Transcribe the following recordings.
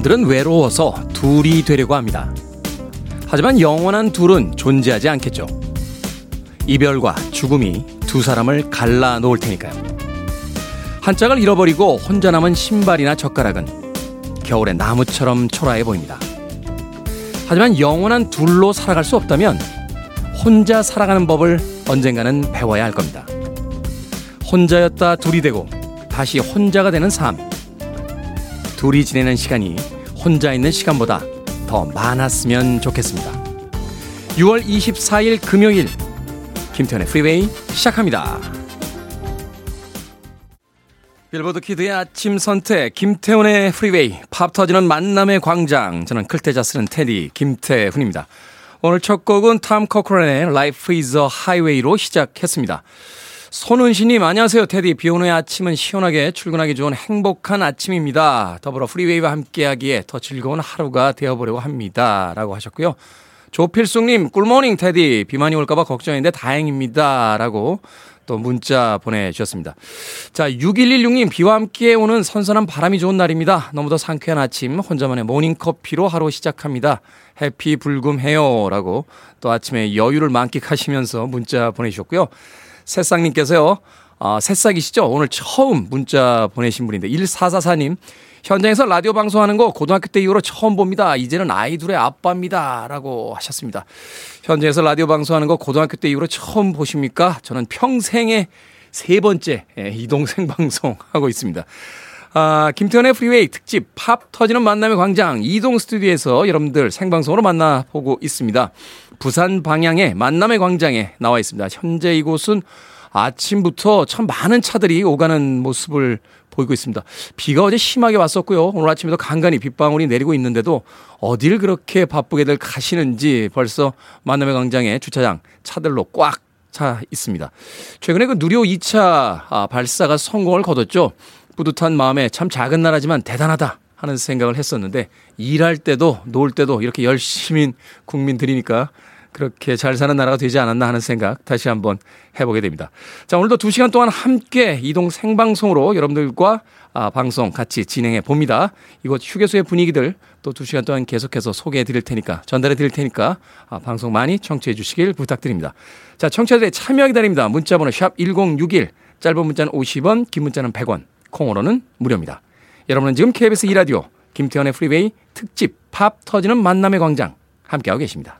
사람들은 외로워서 둘이 되려고 합니다. 하지만 영원한 둘은 존재하지 않겠죠. 이별과 죽음이 두 사람을 갈라 놓을 테니까요. 한 짝을 잃어버리고 혼자 남은 신발이나 젓가락은 겨울의 나무처럼 초라해 보입니다. 하지만 영원한 둘로 살아갈 수 없다면 혼자 살아가는 법을 언젠가는 배워야 할 겁니다. 혼자였다 둘이 되고 다시 혼자가 되는 삶. 둘이 지내는 시간이 혼자 있는 시간보다 더 많았으면 좋겠습니다. 6월 24일 금요일 김태훈의 프리웨이 시작합니다. 빌보드 kid의 아침 선택 김태훈의 프리웨이 팝 터지는 만남의 광장 저는 클 태자 쓰는 테디 김태훈입니다. 오늘 첫 곡은 톰 코크런의 Life is a Highway로 시작했습니다. 손은시님, 안녕하세요. 테디. 비 오는 아침은 시원하게 출근하기 좋은 행복한 아침입니다. 더불어 프리웨이와 함께하기에 더 즐거운 하루가 되어보려고 합니다. 라고 하셨고요. 조필숙님, 꿀모닝 테디. 비 많이 올까봐 걱정인데 다행입니다. 라고 또 문자 보내주셨습니다. 자, 6116님, 비와 함께 오는 선선한 바람이 좋은 날입니다. 너무도 상쾌한 아침, 혼자만의 모닝커피로 하루 시작합니다. happy 불금해요. 라고 또 아침에 여유를 만끽하시면서 문자 보내주셨고요. 새싹님께서요, 어, 새싹이시죠? 오늘 처음 문자 보내신 분인데, 1444님, 현장에서 라디오 방송하는 거 고등학교 때 이후로 처음 봅니다. 이제는 아이둘의 아빠입니다. 라고 하셨습니다. 현장에서 라디오 방송하는 거 고등학교 때 이후로 처음 보십니까? 저는 평생에 세 번째 예, 이동 생 방송 하고 있습니다. 아, 김태훈의 프리웨이 특집 팝 터지는 만남의 광장 이동 스튜디오에서 여러분들 생방송으로 만나보고 있습니다. 부산 방향의 만남의 광장에 나와 있습니다. 현재 이곳은 아침부터 참 많은 차들이 오가는 모습을 보이고 있습니다. 비가 어제 심하게 왔었고요. 오늘 아침에도 간간히 빗방울이 내리고 있는데도 어딜 그렇게 바쁘게들 가시는지 벌써 만남의 광장의 주차장 차들로 꽉 차 있습니다. 최근에 그 누리호 2차 아, 발사가 성공을 거뒀죠. 뿌듯한 마음에 참 작은 나라지만 대단하다 하는 생각을 했었는데 일할 때도 놀 때도 이렇게 열심히 국민들이니까 그렇게 잘 사는 나라가 되지 않았나 하는 생각 다시 한번 해보게 됩니다. 자, 오늘도 두 시간 동안 함께 이동 생방송으로 여러분들과 아, 방송 같이 진행해 봅니다. 이곳 휴게소의 분위기들 또 두 시간 동안 계속해서 소개해 드릴 테니까 전달해 드릴 테니까 아, 방송 많이 청취해 주시길 부탁드립니다. 자, 청취자들의 참여 기다립니다. 문자 번호 샵 1061, 짧은 문자는 50원, 긴 문자는 100원, 콩으로는 무료입니다. 여러분은 지금 KBS 2라디오 김태훈의 프리웨이 특집 팝 터지는 만남의 광장 함께하고 계십니다.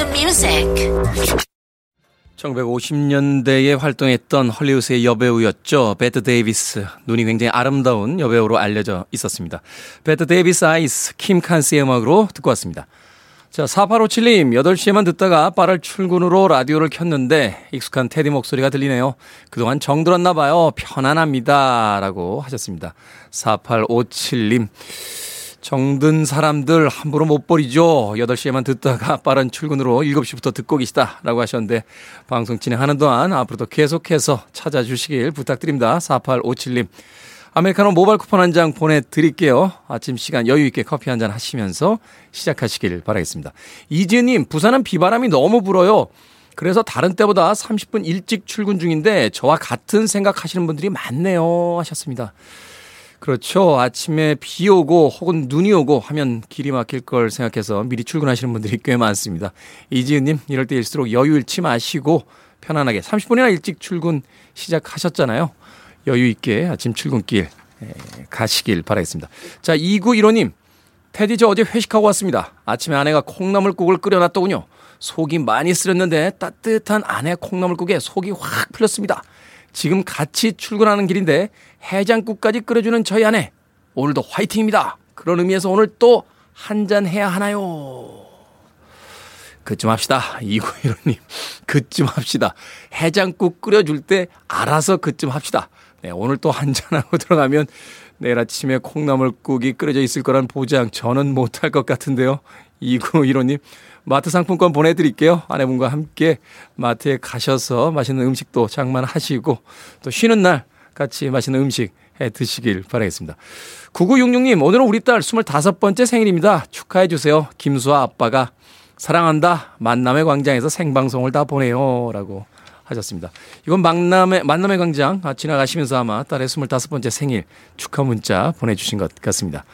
the music. 1950년대에 활동했던 헐리우드의 여배우였죠. 베트 데이비스. 눈이 굉장히 아름다운 여배우로 알려져 있었습니다. Bette Davis Eyes, Kim Carnes의 음악으로 듣고 왔습니다. 자, 4857님, 8시에만 듣다가 빠른 출근으로 라디오를 켰는데 익숙한 태디 목소리가 들리네요. 그동안 정들었나봐요. 편안합니다. 라고 하셨습니다. 4857님. 정든 사람들 함부로 못 버리죠. 8시에만 듣다가 빠른 출근으로 7시부터 듣고 계시다라고 하셨는데 방송 진행하는 동안 앞으로도 계속해서 찾아주시길 부탁드립니다. 4857님. 아메리카노 모바일 쿠폰 한 장 보내드릴게요. 아침 시간 여유있게 커피 한 잔 하시면서 시작하시길 바라겠습니다. 이지은님, 부산은 비바람이 너무 불어요. 그래서 다른 때보다 30분 일찍 출근 중인데 저와 같은 생각하시는 분들이 많네요. 하셨습니다. 그렇죠. 아침에 비 오고 혹은 눈이 오고 하면 길이 막힐 걸 생각해서 미리 출근하시는 분들이 꽤 많습니다. 이지은님, 이럴 때일수록 여유 잃지 마시고 편안하게 30분이나 일찍 출근 시작하셨잖아요. 여유 있게 아침 출근길 에, 가시길 바라겠습니다. 자, 2915님. 테디 저 어제 회식하고 왔습니다. 아침에 아내가 콩나물국을 끓여놨더군요. 속이 많이 쓰렸는데 따뜻한 아내 콩나물국에 속이 확 풀렸습니다. 지금 같이 출근하는 길인데 해장국까지 끓여주는 저희 아내. 오늘도 화이팅입니다. 그런 의미에서 오늘 또 한 잔 해야 하나요? 그쯤 합시다. 이구이로님, 그쯤 합시다. 해장국 끓여줄 때 알아서 그쯤 합시다. 네, 오늘 또 한 잔하고 들어가면 내일 아침에 콩나물국이 끓여져 있을 거란 보장 저는 못할 것 같은데요. 2915님, 마트 상품권 보내드릴게요. 아내분과 함께 마트에 가셔서 맛있는 음식도 장만하시고 또 쉬는 날 같이 맛있는 음식 해 드시길 바라겠습니다. 9966님, 오늘은 우리 딸 25번째 생일입니다. 축하해주세요. 김수아 아빠가 사랑한다. 만남의 광장에서 생방송을 다 보네요. 라고 하셨습니다. 이건 만남의, 만남의 광장 아, 지나가시면서 아마 딸의 25번째 생일 축하 문자 보내주신 것 같습니다.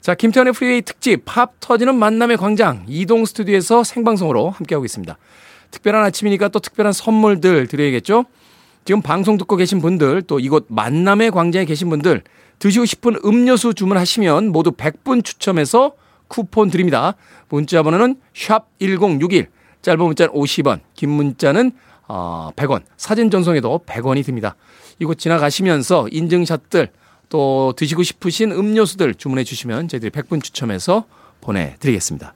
자, 김태훈의 프리웨이 특집 팝 터지는 만남의 광장 이동 스튜디오에서 생방송으로 함께하고 있습니다. 특별한 아침이니까 또 특별한 선물들 드려야겠죠? 지금 방송 듣고 계신 분들 또 이곳 만남의 광장에 계신 분들 드시고 싶은 음료수 주문하시면 모두 100분 추첨해서 쿠폰 드립니다. 문자 번호는 샵 1061 짧은 문자는 50원 긴 문자는 어, 100원 사진 전송에도 100원이 듭니다. 이곳 지나가시면서 인증샷들 또 드시고 싶으신 음료수들 주문해 주시면 저희들이 100분 추첨해서 보내드리겠습니다.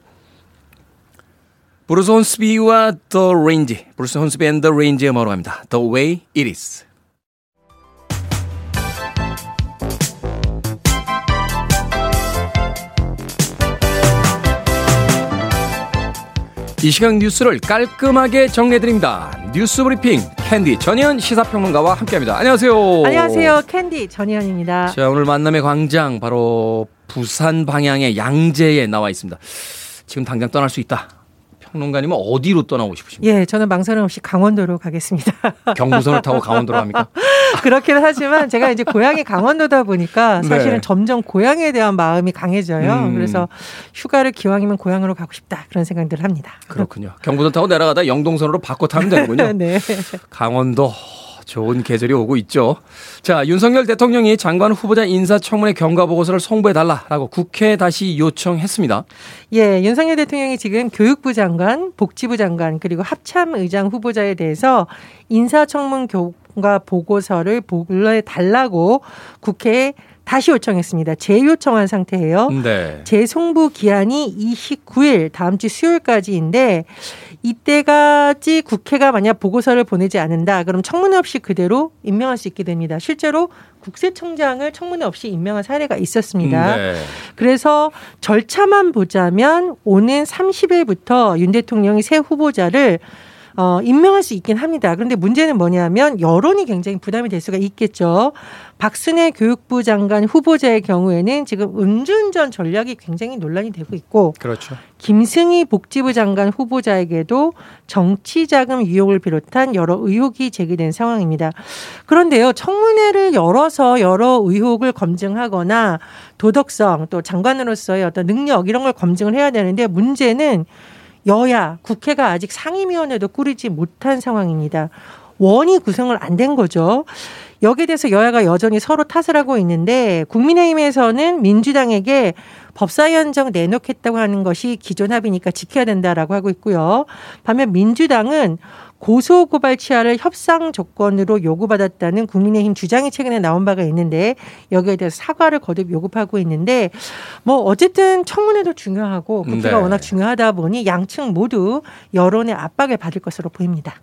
브루스 혼스비와 The Range, 브루스 혼스비 앤 The Range의 음악으로 갑니다. The Way It Is. 이 시간 뉴스를 깔끔하게 정리해드립니다. 뉴스 브리핑 캔디 전예현 시사평론가와 함께합니다. 안녕하세요. 안녕하세요. 캔디 전예현입니다. 자, 오늘 만남의 광장 바로 부산 방향의 양재에 나와 있습니다. 지금 당장 떠날 수 있다. 평론가님은 어디로 떠나고 싶으십니까? 예, 저는 망설임 없이 강원도로 가겠습니다. 경부선을 타고 강원도로 갑니까? 그렇긴 하지만 제가 이제 고향이 강원도다 보니까 사실은 네. 점점 고향에 대한 마음이 강해져요. 음. 그래서 휴가를 기왕이면 고향으로 가고 싶다 그런 생각들을 합니다. 그렇군요. 경부선 타고 내려가다 영동선으로 바꿔 타면 되는군요. 네. 강원도 좋은 계절이 오고 있죠. 자, 윤석열 대통령이 장관 후보자 인사청문회 경과 보고서를 송부해 달라라고 국회에 다시 요청했습니다. 예, 윤석열 대통령이 지금 교육부 장관, 복지부 장관 그리고 합참 의장 후보자에 대해서 인사청문 경과 보고서를 보내 달라고 국회에 다시 요청했습니다. 재요청한 상태예요. 네. 재송부 기한이 29일 다음 주 수요일까지인데 이때까지 국회가 만약 보고서를 보내지 않는다 그럼 청문회 없이 그대로 임명할 수 있게 됩니다. 실제로 국세청장을 청문회 없이 임명한 사례가 있었습니다. 네. 그래서 절차만 보자면 오는 30일부터 윤 대통령이 새 후보자를 어, 임명할 수 있긴 합니다. 그런데 문제는 뭐냐면 여론이 굉장히 부담이 될 수가 있겠죠. 박순애 교육부 장관 후보자의 경우에는 지금 음주운전 전략이 굉장히 논란이 되고 있고 그렇죠. 김승희 복지부 장관 후보자에게도 정치자금 유용을 비롯한 여러 의혹이 제기된 상황입니다. 그런데요, 청문회를 열어서 여러 의혹을 검증하거나 도덕성 또 장관으로서의 어떤 능력 이런 걸 검증을 해야 되는데 문제는 여야 국회가 아직 상임위원회도 꾸리지 못한 상황입니다. 원이 구성을 안 된 거죠. 여기에 대해서 여야가 여전히 서로 탓을 하고 있는데 국민의힘에서는 민주당에게 법사위원장 내놓겠다고 하는 것이 기존 합의니까 지켜야 된다라고 하고 있고요. 반면 민주당은 고소고발 취하를 협상 조건으로 요구받았다는 국민의힘 주장이 최근에 나온 바가 있는데 여기에 대해서 사과를 거듭 요구하고 있는데 뭐 어쨌든 청문회도 중요하고 국회가 네. 워낙 중요하다 보니 양측 모두 여론의 압박을 받을 것으로 보입니다.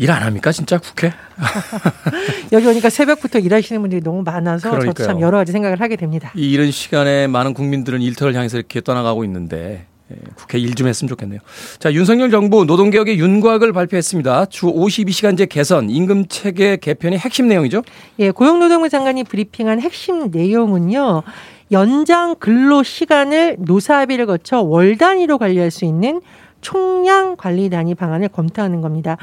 일 안 합니까 진짜 국회? 여기 오니까 새벽부터 일하시는 분들이 너무 많아서 저도 참 그러니까요. 여러 가지 생각을 하게 됩니다. 이 이른 시간에 많은 국민들은 일터를 향해서 이렇게 떠나가고 있는데 예, 국회 일 좀 했으면 좋겠네요. 자, 윤석열 정부 노동개혁의 윤곽을 발표했습니다. 주 52시간제 개선, 임금 체계 개편이 핵심 내용이죠. 예, 고용노동부 장관이 브리핑한 핵심 내용은요. 연장 근로 시간을 노사합의를 거쳐 월 단위로 관리할 수 있는 총량 관리 단위 방안을 검토하는 겁니다.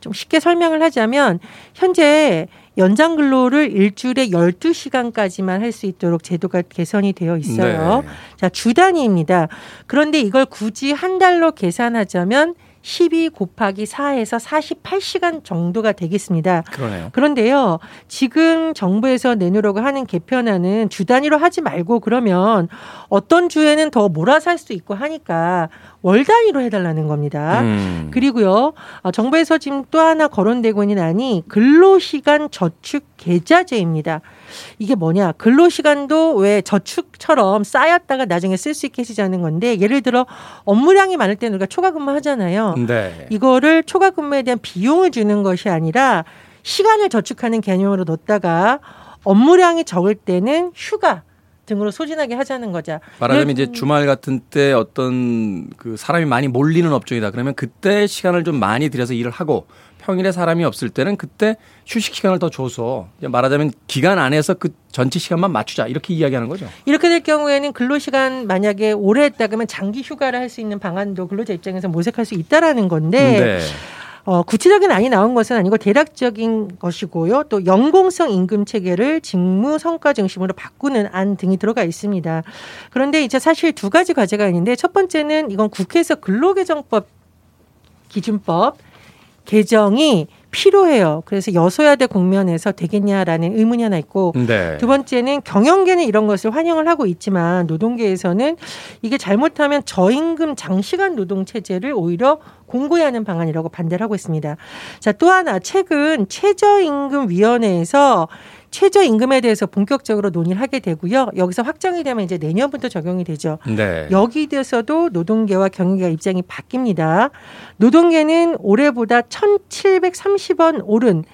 좀 쉽게 설명을 하자면 현재 연장 근로를 일주일에 12시간까지만 할 수 있도록 제도가 개선이 되어 있어요. 네. 자, 주 단위입니다. 그런데 이걸 굳이 한 달로 계산하자면 12 곱하기 4에서 48시간 정도가 되겠습니다. 그러네요. 그런데요, 지금 정부에서 내놓으려고 하는 개편안은 주 단위로 하지 말고 그러면 어떤 주에는 더 몰아서 할 수 있고 하니까 월 단위로 해달라는 겁니다. 음. 그리고요, 어, 정부에서 지금 또 하나 거론되고 있는 안이 근로시간 저축 계좌제입니다. 이게 뭐냐? 근로시간도 왜 저축처럼 쌓였다가 나중에 쓸 수 있게 해주자는 건데, 예를 들어 업무량이 많을 때는 우리가 초과 근무 하잖아요. 네. 이거를 초과 근무에 대한 비용을 주는 것이 아니라 시간을 저축하는 개념으로 넣다가 업무량이 적을 때는 휴가 등으로 소진하게 하자는 거죠. 말하자면 이제 주말 같은 때 어떤 그 사람이 많이 몰리는 업종이다. 그러면 그때 시간을 좀 많이 들여서 일을 하고 평일에 사람이 없을 때는 그때 휴식 시간을 더 줘서 말하자면 기간 안에서 그 전체 시간만 맞추자 이렇게 이야기하는 거죠. 이렇게 될 경우에는 근로 시간 만약에 오래 했다 그러면 장기 휴가를 할 수 있는 방안도 근로자 입장에서 모색할 수 있다라는 건데 네. 어, 구체적인 안이 나온 것은 아니고 대략적인 것이고요. 또 연공성 임금 체계를 직무 성과 중심으로 바꾸는 안 등이 들어가 있습니다. 그런데 이제 사실 두 가지 과제가 있는데 첫 번째는 이건 국회에서 근로개정법 기준법 개정이 필요해요. 그래서 여소야대 국면에서 되겠냐라는 의문이 하나 있고 네. 두 번째는 경영계는 이런 것을 환영을 하고 있지만 노동계에서는 이게 잘못하면 저임금 장시간 노동 체제를 오히려 공고히 하는 방안이라고 반대를 하고 있습니다. 자, 또 하나 최근 최저임금 위원회에서 최저임금에 대해서 본격적으로 논의를 하게 되고요. 여기서 확정이 되면 이제 내년부터 적용이 되죠. 네. 여기 대해서도 노동계와 경영계가 입장이 바뀝니다. 노동계는 올해보다 1,730원 오른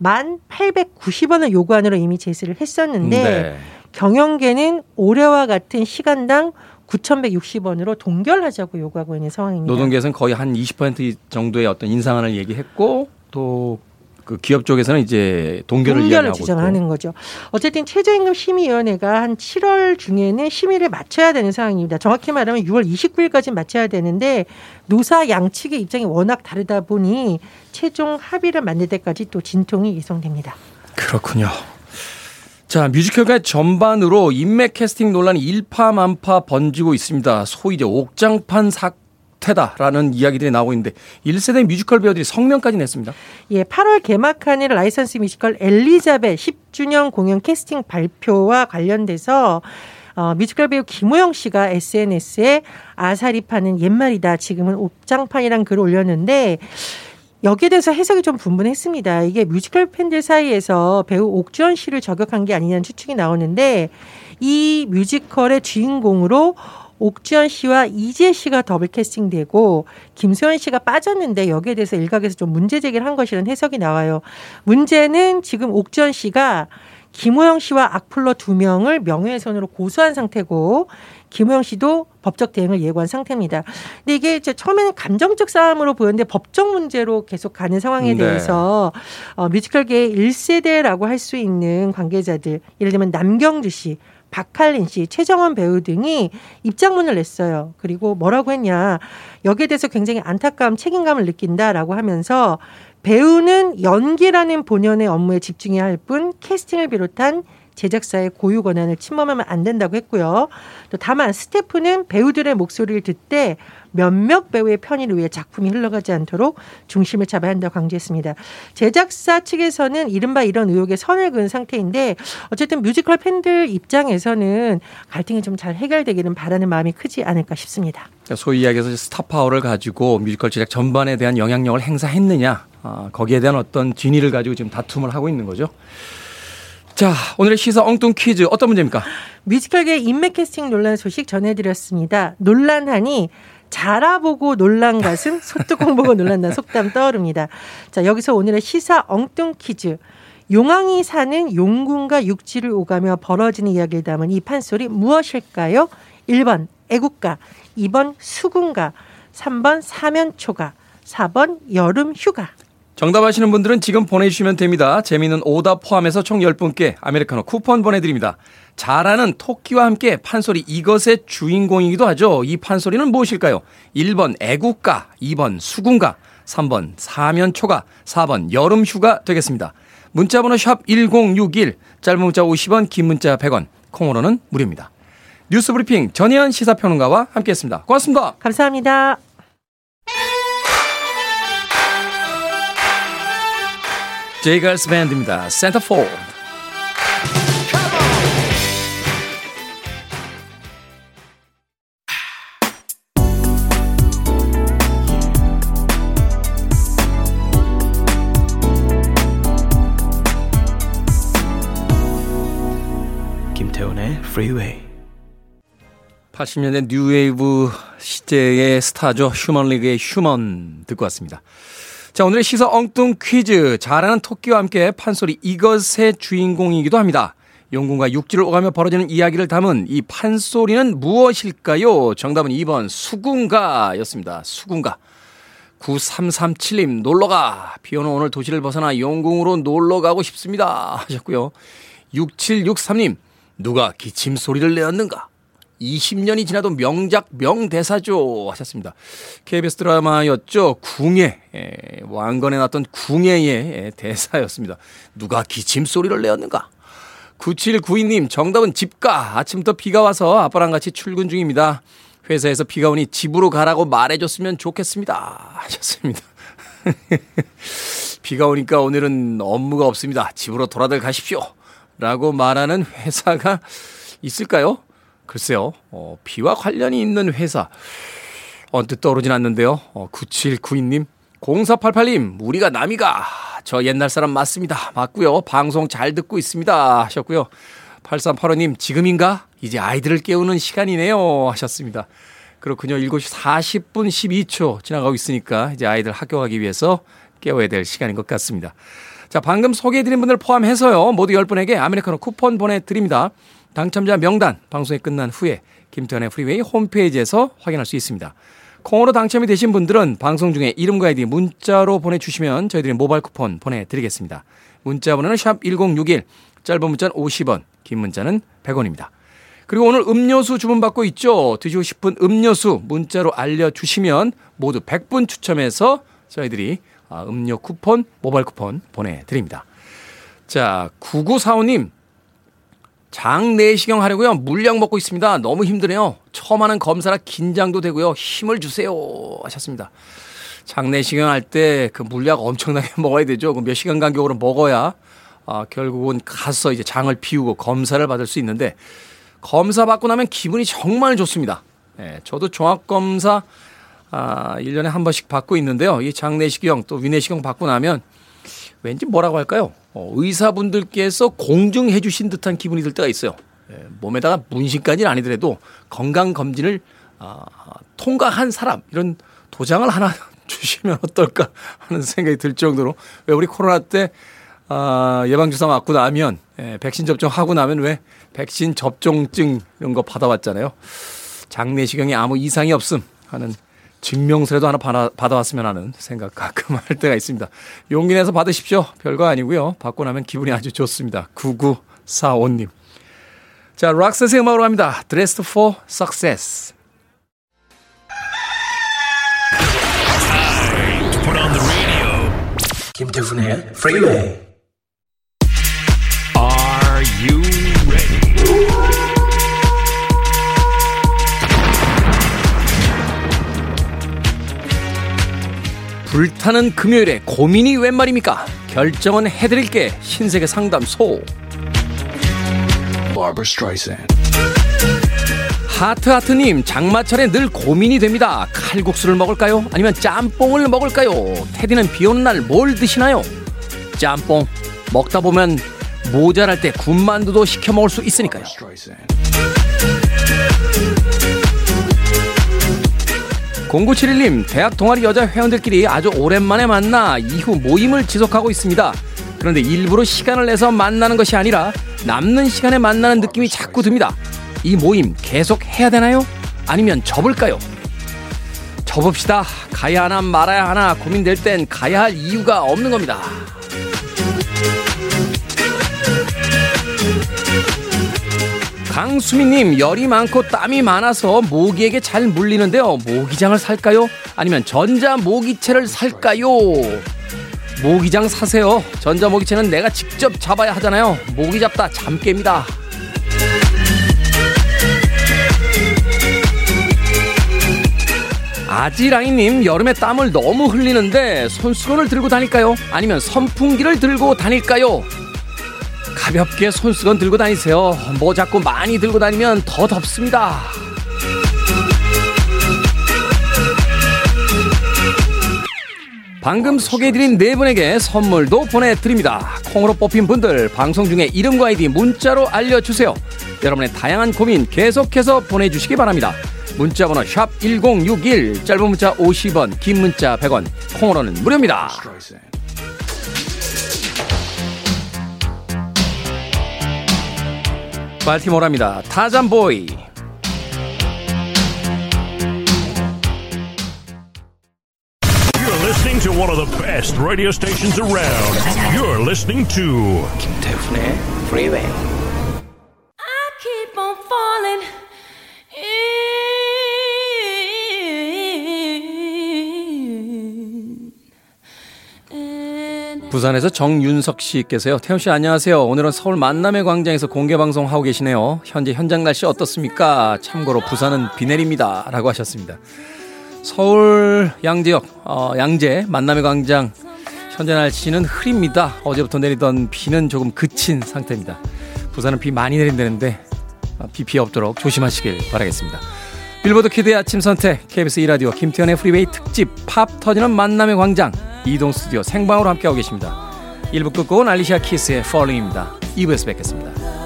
1,890원을 요구안으로 이미 제시를 했었는데 네. 경영계는 올해와 같은 시간당 9,160원으로 동결하자고 요구하고 있는 상황입니다. 노동계에서는 거의 한 20% 정도의 어떤 인상안을 얘기했고 또 그 기업 쪽에서는 이제 동결을, 동결을 있고. 거죠. 어쨌든 최저임금 심의위원회가 한 7월 중에는 심의를 마쳐야 되는 상황입니다. 정확히 말하면 6월 29일까지 마쳐야 되는데 노사 양측의 입장이 워낙 다르다 보니 최종 합의를 만들 때까지 또 진통이 예상됩니다. 그렇군요. 자, 뮤지컬계 전반으로 인맥 캐스팅 논란이 일파만파 번지고 있습니다. 소위 이제 옥장판 사태다라는 이야기들이 나오고 있는데 1세대 뮤지컬 배우들이 성명까지 냈습니다. 예, 8월 개막하는 라이선스 뮤지컬 엘리자벳 10주년 공연 캐스팅 발표와 관련돼서 어, 뮤지컬 배우 김호영 씨가 SNS에 아사리판은 옛말이다. 지금은 옥장판이란 글을 올렸는데 여기에 대해서 해석이 좀 분분했습니다. 이게 뮤지컬 팬들 사이에서 배우 옥주현 씨를 저격한 게 아니냐는 추측이 나오는데 이 뮤지컬의 주인공으로 옥주현 씨와 이지혜 씨가 더블 캐스팅되고 김소현 씨가 빠졌는데 여기에 대해서 일각에서 좀 문제 제기를 한 것이라는 해석이 나와요. 문제는 지금 옥주현 씨가 김호영 씨와 악플러 두 명을 명예훼손으로 고소한 상태고 김호영 씨도 법적 대응을 예고한 상태입니다. 근데 이게 이제 처음에는 감정적 싸움으로 보였는데 법적 문제로 계속 가는 상황에 네. 대해서 어, 뮤지컬계의 1세대라고 할 수 있는 관계자들 예를 들면 남경주 씨 박할린 씨, 최정원 배우 등이 입장문을 냈어요. 그리고 뭐라고 했냐. 여기에 대해서 굉장히 안타까움, 책임감을 느낀다라고 하면서 배우는 연기라는 본연의 업무에 집중해야 할 뿐 캐스팅을 비롯한 제작사의 고유 권한을 침범하면 안 된다고 했고요. 또 다만 스태프는 배우들의 목소리를 듣되 몇몇 배우의 편의를 위해 작품이 흘러가지 않도록 중심을 잡아야 한다고 강조했습니다. 제작사 측에서는 이른바 이런 의혹에 선을 그은 상태인데 어쨌든 뮤지컬 팬들 입장에서는 갈등이 좀 잘 해결되기는 바라는 마음이 크지 않을까 싶습니다. 그러니까 소위 이야기해서 스타 파워를 가지고 뮤지컬 제작 전반에 대한 영향력을 행사했느냐, 아, 거기에 대한 어떤 진위를 가지고 지금 다툼을 하고 있는 거죠. 자, 오늘의 시사 엉뚱 퀴즈 어떤 문제입니까? 뮤지컬계 인맥 캐스팅 논란 소식 전해드렸습니다. 논란하니 자라보고 놀란 가슴, 소뚜껑 보고 놀란다 속담 떠오릅니다. 자, 여기서 오늘의 시사 엉뚱 퀴즈. 용왕이 사는 용궁과 육지를 오가며 벌어지는 이야기를 담은 이 판소리 무엇일까요? 1번 애국가, 2번 수군가, 3번 사면초가, 4번 여름 휴가. 정답 아시는 분들은 지금 보내주시면 됩니다. 재미있는 오답 포함해서 총 10분께 아메리카노 쿠폰 보내드립니다. 잘하는 토끼와 함께 판소리 이것의 주인공이기도 하죠. 이 판소리는 무엇일까요? 1번 애국가, 2번 수군가, 3번 사면초가, 4번 여름휴가 되겠습니다. 문자번호 샵 1061, 짧은 문자 50원, 긴 문자 100원, 콩으로는 무료입니다. 뉴스브리핑 전예현 시사평론가와 함께했습니다. 고맙습니다. 감사합니다. J. Geils Band입니다. Centerfold. 김태훈의 프리웨이 80년대 뉴웨이브 시대의 스타죠. Human League의 Human 듣고 왔습니다. 자, 오늘의 시사 엉뚱 퀴즈. 자라는 토끼와 함께 판소리 이것의 주인공이기도 합니다. 용궁과 육지를 오가며 벌어지는 이야기를 담은 이 판소리는 무엇일까요? 정답은 2번 수궁가였습니다. 수궁가. 9337님 놀러가 비 오는 오늘 도시를 벗어나 용궁으로 놀러 가고 싶습니다 하셨고요. 6763님 누가 기침 소리를 내었는가? 20년이 지나도 명작 명대사죠 하셨습니다. KBS 드라마였죠. 궁예 예, 왕건에 나왔던 궁예의 예, 대사였습니다. 누가 기침 소리를 내었는가? 9792님 정답은 집가 아침부터 비가 와서 아빠랑 같이 출근 중입니다. 회사에서 비가 오니 집으로 가라고 말해줬으면 좋겠습니다 하셨습니다. 비가 오니까 오늘은 업무가 없습니다. 집으로 돌아들 가십시오. 라고 말하는 회사가 있을까요? 글쎄요, 어, 비와 관련이 있는 회사. 언뜻 떠오르진 않는데요. 어, 9792님, 0488님, 우리가 남이가. 저 옛날 사람 맞습니다. 맞고요. 방송 잘 듣고 있습니다. 하셨고요. 8385님, 지금인가? 이제 아이들을 깨우는 시간이네요. 하셨습니다. 그렇군요. 7시 40분 12초 지나가고 있으니까 이제 아이들 학교 가기 위해서 깨워야 될 시간인 것 같습니다. 자, 방금 소개해드린 분들 포함해서요. 모두 10분에게 아메리카노 쿠폰 보내드립니다. 당첨자 명단 방송이 끝난 후에 김태훈의 프리웨이 홈페이지에서 확인할 수 있습니다. 콩으로 당첨이 되신 분들은 방송 중에 이름과 아이디 문자로 보내주시면 저희들이 모바일 쿠폰 보내드리겠습니다. 문자 번호는 샵 1061, 짧은 문자는 50원, 긴 문자는 100원입니다. 그리고 오늘 음료수 주문받고 있죠. 드시고 싶은 음료수 문자로 알려주시면 모두 100분 추첨해서 저희들이 아, 음료 쿠폰, 모바일 쿠폰 보내드립니다. 자, 9945님. 장내시경 하려고요. 물약 먹고 있습니다. 너무 힘드네요. 처음 하는 검사라 긴장도 되고요. 힘을 주세요. 하셨습니다. 장내시경 할 때 그 물약 엄청나게 먹어야 되죠. 그몇 시간 간격으로 먹어야 아, 결국은 가서 이제 장을 비우고 검사를 받을 수 있는데 검사 받고 나면 기분이 정말 좋습니다. 예, 저도 종합검사 아, 1년에 한 번씩 받고 있는데요. 이 장내시경 또 위내시경 받고 나면 왠지 뭐라고 할까요? 어, 의사분들께서 공증해 주신 듯한 기분이 들 때가 있어요. 예, 몸에다가 문신까지는 아니더라도 건강검진을 아, 통과한 사람 이런 도장을 하나 주시면 어떨까 하는 생각이 들 정도로 왜 우리 코로나 때 아, 예방주사 맞고 나면 예, 백신 접종하고 나면 왜 백신 접종증 이런 거 받아왔잖아요. 장내시경에 아무 이상이 없음 하는 증명서라도 하나 받아, 받아왔으면 하는 생각 가끔 할 때가 있습니다. 용기 내서 받으십시오. 별거 아니고요. 받고 나면 기분이 아주 좋습니다. 9945님. 자, 락셋의 음악으로 갑니다. Dressed for Success. 김태훈의 Freeway. Are you 불타는 금요일에 고민이 웬 말입니까? 결정은 해드릴게. 신세계 상담소. 하트하트님, 장마철에 늘 고민이 됩니다. 칼국수를 먹을까요? 아니면 짬뽕을 먹을까요? 테디는 비 오는 날 뭘 드시나요? 짬뽕. 먹다 보면 모자랄 때 군만두도 시켜 먹을 수 있으니까요. 0971님, 대학 동아리 여자 회원들끼리 아주 오랜만에 만나 이후 모임을 지속하고 있습니다. 그런데 일부러 시간을 내서 만나는 것이 아니라 남는 시간에 만나는 느낌이 자꾸 듭니다. 이 모임 계속 해야 되나요? 아니면 접을까요? 접읍시다. 가야 하나 말아야 하나 고민될 땐 가야 할 이유가 없는 겁니다. 강수미님 열이 많고 땀이 많아서 모기에게 잘 물리는데요. 모기장을 살까요? 아니면 전자 모기채를 살까요? 모기장 사세요. 전자 모기채는 내가 직접 잡아야 하잖아요. 모기 잡다 잠 깹니다. 아지랑이님 여름에 땀을 너무 흘리는데 손수건을 들고 다닐까요? 아니면 선풍기를 들고 다닐까요? 가볍게 손수건 들고 다니세요. 뭐 자꾸 많이 들고 다니면 더 덥습니다. 방금 소개해드린 네 분에게 선물도 보내드립니다. 콩으로 뽑힌 분들 방송 중에 이름과 아이디 문자로 알려주세요. 여러분의 다양한 고민 계속해서 보내주시기 바랍니다. 문자번호 샵 1061 짧은 문자 50원 긴 문자 100원 콩으로는 무료입니다. 발티모라입니다. 타잔보이 You're listening to one of the best radio stations around. You're listening to 김태훈의 Freeway. 부산에서 정윤석 씨께서요. 태훈 씨 안녕하세요. 오늘은 서울 만남의 광장에서 공개 방송 하고 계시네요. 현재 현장 날씨 어떻습니까? 참고로 부산은 비 내립니다라고 하셨습니다. 서울 양재역 어, 양재 만남의 광장 현재 날씨는 흐립니다. 어제부터 내리던 비는 조금 그친 상태입니다. 부산은 비 많이 내린다는데 어, 비 피해 없도록 조심하시길 바라겠습니다. 빌보드 키드의 아침 선택 KBS 2라디오 김태훈의 프리웨이 특집 팝 터지는 만남의 광장 이동 스튜디오 생방으로 함께하고 계십니다. 1부 끝곡은 알리샤 키스의 Falling입니다. 2부에서 뵙겠습니다.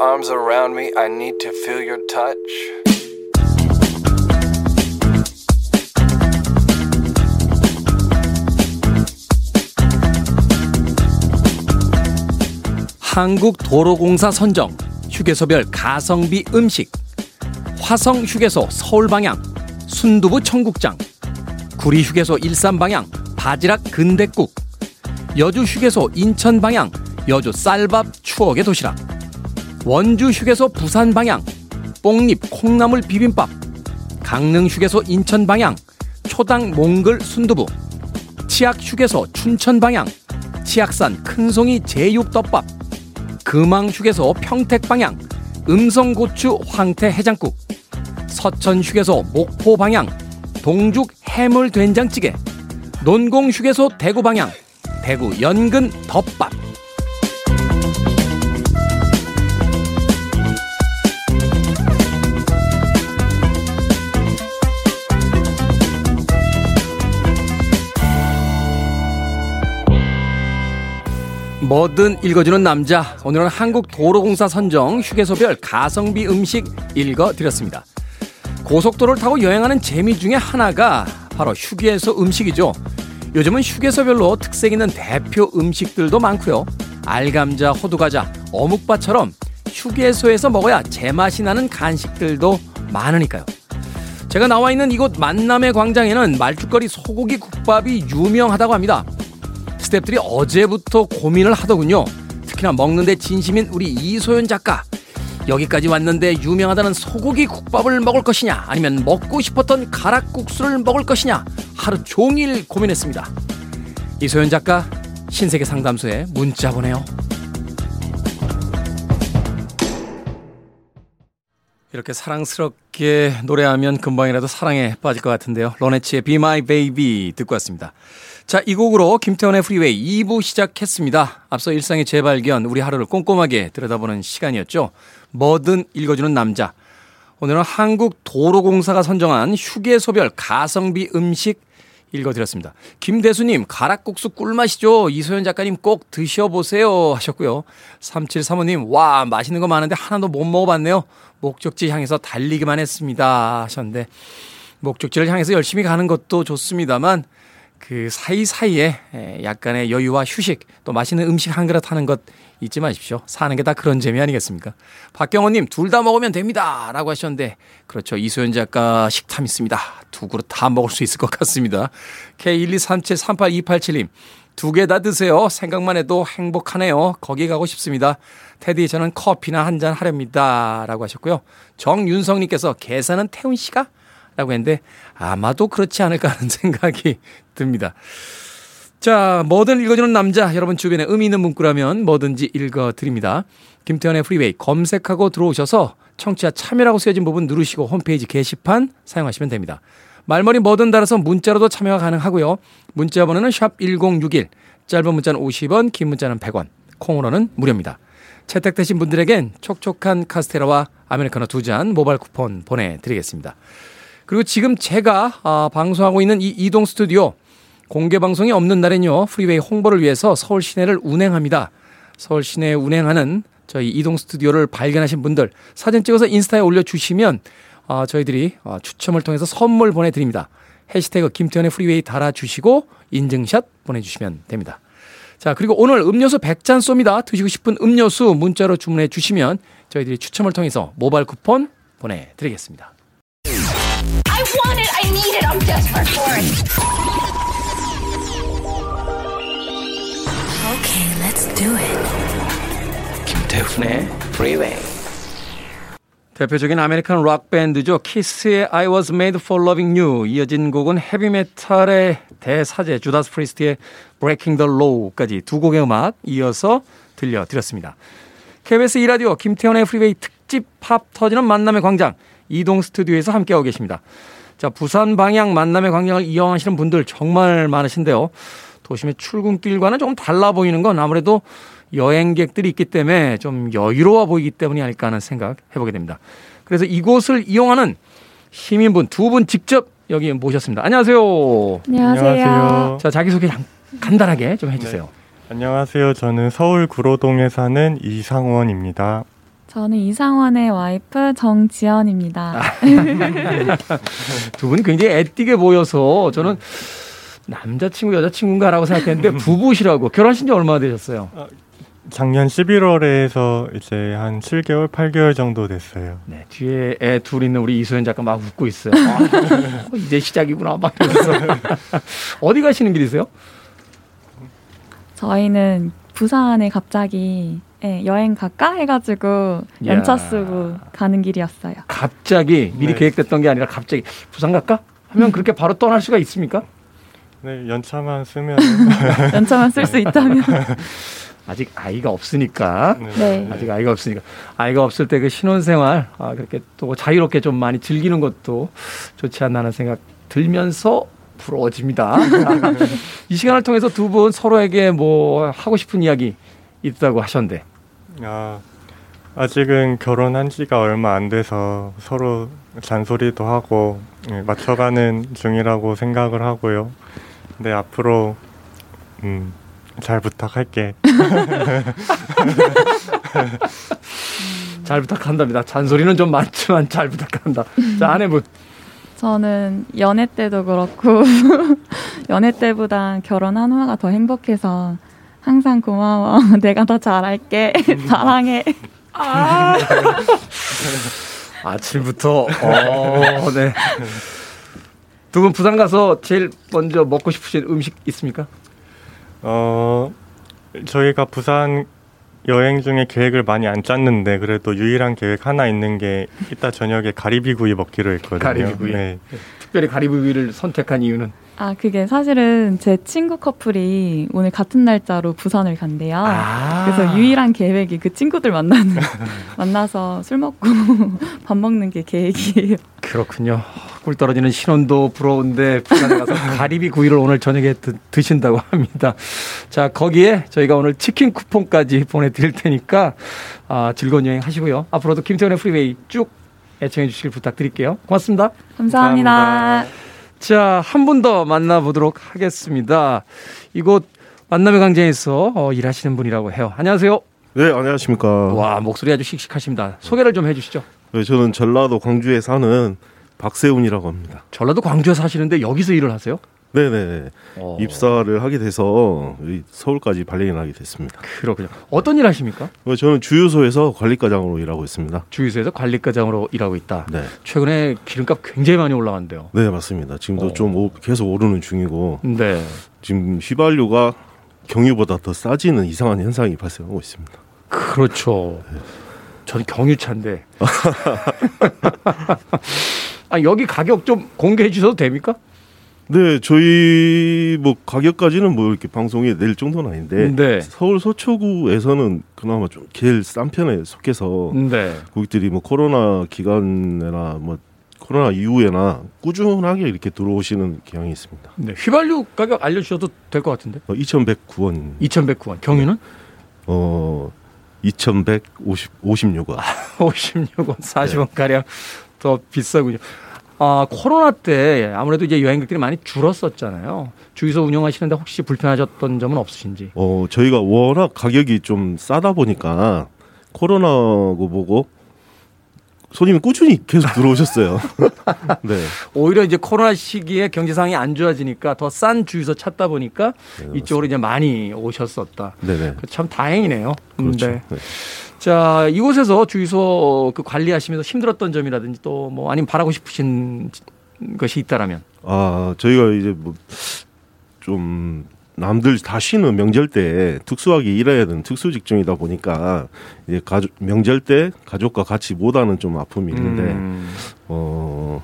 Arms around me. I need to feel your touch. 한국도로공사 선정 휴게소별 가성비 음식 화성 휴게소 서울 방향 순두부 청국장 구리 휴게소 일산 방향 바지락 근대국 여주 휴게소 인천 방향 여주 쌀밥 추억의 도시락 원주 휴게소 부산 방향 뽕잎 콩나물 비빔밥 강릉 휴게소 인천 방향 초당 몽글 순두부 치악 휴게소 춘천 방향 치악산 큰송이 제육덮밥 금왕 휴게소 평택 방향 음성고추 황태 해장국 서천 휴게소 목포 방향 동죽 해물 된장찌개 논공 휴게소 대구 방향 대구 연근 덮밥 뭐든 읽어주는 남자. 오늘은 한국도로공사 선정 휴게소별 가성비 음식 읽어드렸습니다. 고속도로를 타고 여행하는 재미 중에 하나가 바로 휴게소 음식이죠. 요즘은 휴게소별로 특색 있는 대표 음식들도 많고요. 알감자, 호두과자, 어묵바처럼 휴게소에서 먹어야 제맛이 나는 간식들도 많으니까요. 제가 나와 있는 이곳 만남의 광장에는 말죽거리 소고기 국밥이 유명하다고 합니다. 스탭들이 어제부터 고민을 하더군요. 특히나 먹는데 진심인 우리 이소연 작가. 여기까지 왔는데 유명하다는 소고기 국밥을 먹을 것이냐, 아니면 먹고 싶었던 가락국수를 먹을 것이냐, 하루 종일 고민했습니다. 이소연 작가, 신세계 상담소에 문자 보내요. 이렇게 사랑스럽게 노래하면 금방이라도 사랑에 빠질 것 같은데요. 로네치의 Be My Baby 듣고 왔습니다. 자, 이 곡으로 김태훈의 프리웨이 2부 시작했습니다. 앞서 일상의 재발견, 우리 하루를 꼼꼼하게 들여다보는 시간이었죠. 뭐든 읽어주는 남자. 오늘은 한국도로공사가 선정한 휴게소별 가성비 음식 읽어드렸습니다. 김대수님, 가락국수 꿀맛이죠. 이소연 작가님 꼭 드셔보세요. 하셨고요. 3735님, 와, 맛있는 거 많은데 하나도 못 먹어봤네요. 목적지 향해서 달리기만 했습니다. 하셨는데, 목적지를 향해서 열심히 가는 것도 좋습니다만, 그 사이사이에 에, 약간의 여유와 휴식, 또 맛있는 음식 한 그릇 하는 것 잊지 마십시오. 사는 게 다 그런 재미 아니겠습니까? 박경호님, 둘 다 먹으면 됩니다. 라고 하셨는데, 그렇죠. 이소연 작가 식탐 있습니다. 두 그릇 다 먹을 수 있을 것 같습니다. K123738287님, 두 개 다 드세요. 생각만 해도 행복하네요. 거기 가고 싶습니다. 테디, 저는 커피나 한 잔 하렵니다. 라고 하셨고요. 정윤성님께서 계산은 태훈 씨가? 라고 했는데, 아마도 그렇지 않을까 하는 생각이 듭니다. 자, 뭐든 읽어주는 남자. 여러분 주변에 의미 있는 문구라면 뭐든지 읽어드립니다. 김태훈의 프리웨이 검색하고 들어오셔서 청취자 참여라고 쓰여진 부분 누르시고 홈페이지 게시판 사용하시면 됩니다. 말머리 뭐든 달아서 문자로도 참여가 가능하고요. 문자 번호는 샵 1061, 짧은 문자는 50원, 긴 문자는 100원, 콩으로는 무료입니다. 채택되신 분들에겐 촉촉한 카스테라와 아메리카노 두 잔 모바일 쿠폰 보내드리겠습니다. 그리고 지금 제가 아, 방송하고 있는 이 이동 스튜디오 공개 방송이 없는 날엔요 프리웨이 홍보를 위해서 서울 시내를 운행합니다. 서울 시내에 운행하는 저희 이동 스튜디오를 발견하신 분들 사진 찍어서 인스타에 올려주시면 아, 저희들이 아, 추첨을 통해서 선물 보내드립니다. 해시태그 김태훈의 프리웨이 달아주시고 인증샷 보내주시면 됩니다. 자 그리고 오늘 음료수 100잔 쏩니다. 드시고 싶은 음료수 문자로 주문해 주시면 저희들이 추첨을 통해서 모바일 쿠폰 보내드리겠습니다. I want it. I need it. I'm desperate for it. Okay, let's do it. 김태훈의 Freeway. 대표적인 아메리칸 락 밴드죠. 키스의 I Was Made for Loving You. 이어진 곡은 헤비메탈의 대사제 주다스 프리스트의 Breaking the Law까지 두 곡의 음악 이어서 들려드렸습니다. KBS 2라디오 김태훈의 프리웨이 특집 팝 터지는 만남의 광장 이동 스튜디오에서 함께하고 계십니다. 자, 부산 방향 만남의 광장을 이용하시는 분들 정말 많으신데요. 도심의 출근길과는 조금 달라 보이는 건 아무래도 여행객들이 있기 때문에 좀 여유로워 보이기 때문이 아닐까 하는 생각 해보게 됩니다. 그래서 이곳을 이용하는 시민분 두 분 직접 여기 모셨습니다. 안녕하세요. 안녕하세요. 자, 자기소개 간- 간단하게 좀 해주세요. 안녕하세요. 저는 서울 구로동에 사는 이상원입니다. 저는 이상원의 와이프 정지연입니다. 두 분이 굉장히 애띠게 보여서 저는 남자친구, 여자친구인가라고 생각했는데 부부시라고 결혼하신 지 얼마나 되셨어요? 작년 11월에 해서 이제 한 7개월, 8개월 정도 됐어요. 네, 뒤에 애 둘 있는 우리 이소연 작가 막 웃고 있어요. 아, 이제 시작이구나. 막 이러면서. 어디 가시는 길이세요? 저희는 부산에 갑자기 예, 여행 갈까 해가지고. 연차 쓰고 가는 길이었어요. 갑자기 미리 네. 계획됐던 게 아니라 갑자기 부산 갈까? 하면 그렇게 바로 떠날 수가 있습니까? 네, 연차만 쓰면 연차만 쓸 수 있다면. 아직 아이가 없으니까. 네. 아직 아이가 없으니까 아이가 없을 때 그 신혼생활 아, 그렇게 또 자유롭게 좀 많이 즐기는 것도 좋지 않나 하는 생각 들면서 부러워집니다. 이 시간을 통해서 두 분 서로에게 뭐 하고 싶은 이야기 있다고 하셨는데 아, 아직은 결혼한 지가 얼마 안 돼서 서로 잔소리도 하고 예, 맞춰가는 중이라고 생각을 하고요. 근데 앞으로 음, 잘 부탁할게. 잘 부탁한답니다. 잔소리는 좀 많지만 잘 부탁한다. 자 아내분 저는 연애 때도 그렇고 연애 때보다 결혼한 후가 더 행복해서 항상 고마워. 내가 더 잘할게. 사랑해. 아침부터 어, 네. 두 분 부산 가서 제일 먼저 먹고 싶으신 음식 있습니까? 어, 저희가 부산 여행 중에 계획을 많이 안 짰는데 그래도 유일한 계획 하나 있는 게 이따 저녁에 가리비구이 먹기로 했거든요. 가리비구이. 네. 특별히 가리비를 선택한 이유는 아, 그게 사실은 제 친구 커플이 오늘 같은 날짜로 부산을 간대요. 아. 그래서 유일한 계획이 그 친구들 만나는 만나서 술 먹고 밥 먹는 게 계획이에요. 그렇군요. 꿀 떨어지는 신혼도 부러운데 부산에 가서 가리비 구이를 오늘 저녁에 드, 신다고 합니다. 자 거기에 저희가 오늘 치킨 쿠폰까지 보내드릴 테니까 아, 즐거운 여행 하시고요. 앞으로도 김태훈의 프리웨이 쭉 애청해 주시길 부탁드릴게요. 고맙습니다. 감사합니다. 감사합니다. 자, 한 분 더 만나보도록 하겠습니다. 이곳 만남의 광장에서 어, 일하시는 분이라고 해요. 안녕하세요. 네, 안녕하십니까. 와, 목소리 아주 씩씩하십니다. 소개를 좀 해주시죠. 네, 저는 전라도 광주에 사는 박세훈이라고 합니다. 전라도 광주에 사시는데 여기서 일을 하세요? 네네. 어, 입사를 하게 돼서 이 서울까지 발령을 하게 됐습니다. 그렇군요. 어떤 일 하십니까? 어, 저는 주유소에서 관리과장으로 일하고 있습니다. 주유소에서 관리과장으로 일하고 있다. 네. 최근에 기름값 굉장히 많이 올라간대요. 네, 맞습니다. 지금도 어. 좀 오- 계속 오르는 중이고 네. 지금 휘발유가 경유보다 더 싸지는 이상한 현상이 발생하고 있습니다. 그렇죠. 전 경유차인데. 아, 여기 가격 좀 공개해 주셔도 됩니까? 네, 저희 뭐 가격까지는 뭐 이렇게 방송에 낼 정도는 아닌데 네. 서울 서초구에서는 그나마 좀 제일 싼 편에 속해서 네. 고객들이 뭐 코로나 기간이나 뭐 코로나 이후에나 꾸준하게 이렇게 들어오시는 경향이 있습니다. 네. 휘발유 가격 알려주셔도 될 것 같은데. 어, 2,109원. 2,109원. 경유는? 어, 2,150 56원. 56원, 40원 가량 더 비싸군요. 아, 코로나 때 아무래도 이제 여행객들이 많이 줄었었잖아요. 주유소 운영하시는데 혹시 불편하셨던 점은 없으신지? 어, 저희가 워낙 가격이 좀 싸다 보니까 코로나고 보고 손님이 꾸준히 계속 들어오셨어요. 네. 오히려 이제 코로나 시기에 경제 상황이 안 좋아지니까 더 싼 주유소 찾다 보니까 이쪽으로 이제 많이 오셨었다. 네네. 참 다행이네요. 그렇죠. 네. 네. 자, 이곳에서 주유소 그 관리하시면서 힘들었던 점이라든지 또 뭐 아니면 바라고 싶으신 것이 있다라면. 아, 저희가 이제 뭐 좀 남들 다 쉬는 명절 때 특수하게 일해야 되는 특수 직종이다 보니까 이제 가족 명절 때 가족과 같이 못하는 좀 아픔이 있는데 음. 어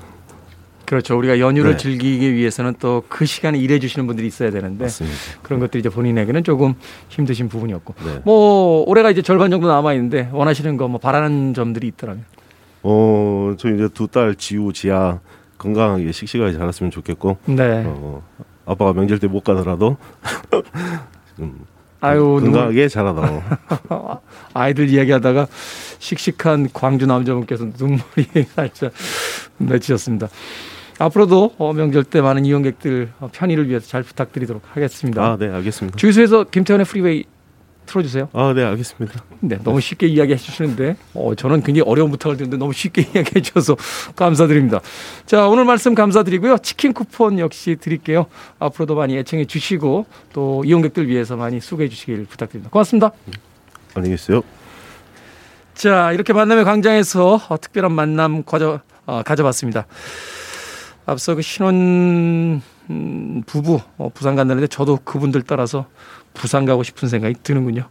그렇죠. 우리가 연휴를 네. 즐기기 위해서는 또 그 시간에 일해 주시는 분들이 있어야 되는데 맞습니다. 그런 것들이 이제 본인에게는 조금 힘드신 부분이었고. 네. 뭐 올해가 이제 절반 정도 남아 있는데 원하시는 거 뭐 바라는 점들이 있더라면. 어, 저 이제 두 딸 지우 지아 건강하게 씩씩하게 자랐으면 좋겠고 네. 어, 아빠가 명절 때 못 가더라도 좀 아유, 건강하게 자라다오. 아이들 이야기하다가 씩씩한 광주 남자분께서 눈물이 살짝 맺히셨습니다. 앞으로도 어, 명절 때 많은 이용객들 어, 편의를 위해서 잘 부탁드리도록 하겠습니다. 아, 네, 알겠습니다. 주유소에서 김태현의 프리웨이 틀어주세요. 아, 네, 알겠습니다. 네, 너무 쉽게 이야기해 주시는데 어, 저는 굉장히 어려운 부탁을 드렸는데 너무 쉽게 이야기해 주셔서 감사드립니다. 자, 오늘 말씀 감사드리고요. 치킨 쿠폰 역시 드릴게요. 앞으로도 많이 애청해 주시고 또 이용객들 위해서 많이 수고해 주시길 부탁드립니다. 고맙습니다. 안녕히 계세요. 자, 이렇게 만남의 광장에서 어, 특별한 만남 가져, 어, 가져봤습니다. 앞서 그 신혼 음, 부부 어, 부산 간다는데 저도 그분들 따라서 부산 가고 싶은 생각이 드는군요.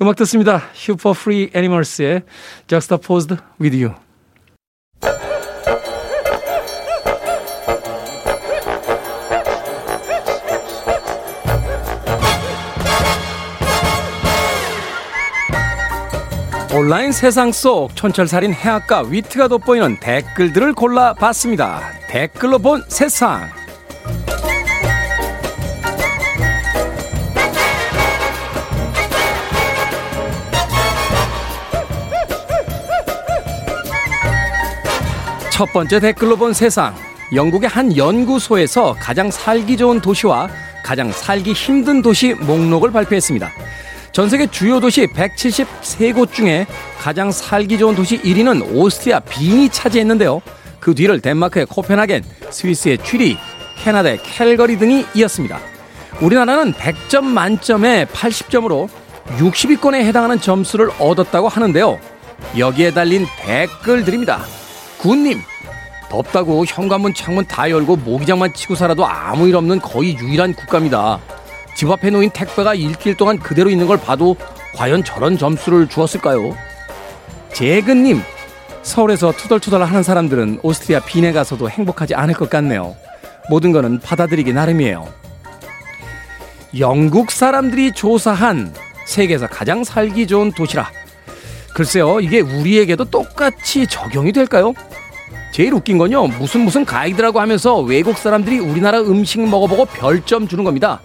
음악 듣습니다. 슈퍼 퍼리 애니멀스의 Juxtaposed with You. 온라인 세상 속 촌철살인 해악과 위트가 돋보이는 댓글들을 골라봤습니다. 댓글로 본 세상. 첫 번째 댓글로 본 세상. 영국의 한 연구소에서 가장 살기 좋은 도시와 가장 살기 힘든 도시 목록을 발표했습니다. 전 세계 주요 도시 173곳 중에 가장 살기 좋은 도시 1위는 오스트리아 빈이 차지했는데요. 그 뒤를 덴마크의 코펜하겐, 스위스의 취리, 캐나다의 캘거리 등이 이었습니다. 우리나라는 100점 만점에 80점으로 60위권에 해당하는 점수를 얻었다고 하는데요. 여기에 달린 댓글들입니다. 군님, 덥다고 현관문 창문 다 열고 모기장만 치고 살아도 아무 일 없는 거의 유일한 국가입니다. 집 앞에 놓인 택배가 일주일 동안 그대로 있는 걸 봐도 과연 저런 점수를 주었을까요? 재근님, 서울에서 투덜투덜 하는 사람들은 오스트리아 빈에 가서도 행복하지 않을 것 같네요. 모든 거는 받아들이기 나름이에요. 영국 사람들이 조사한 세계에서 가장 살기 좋은 도시라. 글쎄요, 이게 우리에게도 똑같이 적용이 될까요? 제일 웃긴 건요, 무슨 무슨 가이드라고 하면서 외국 사람들이 우리나라 음식 먹어보고 별점 주는 겁니다.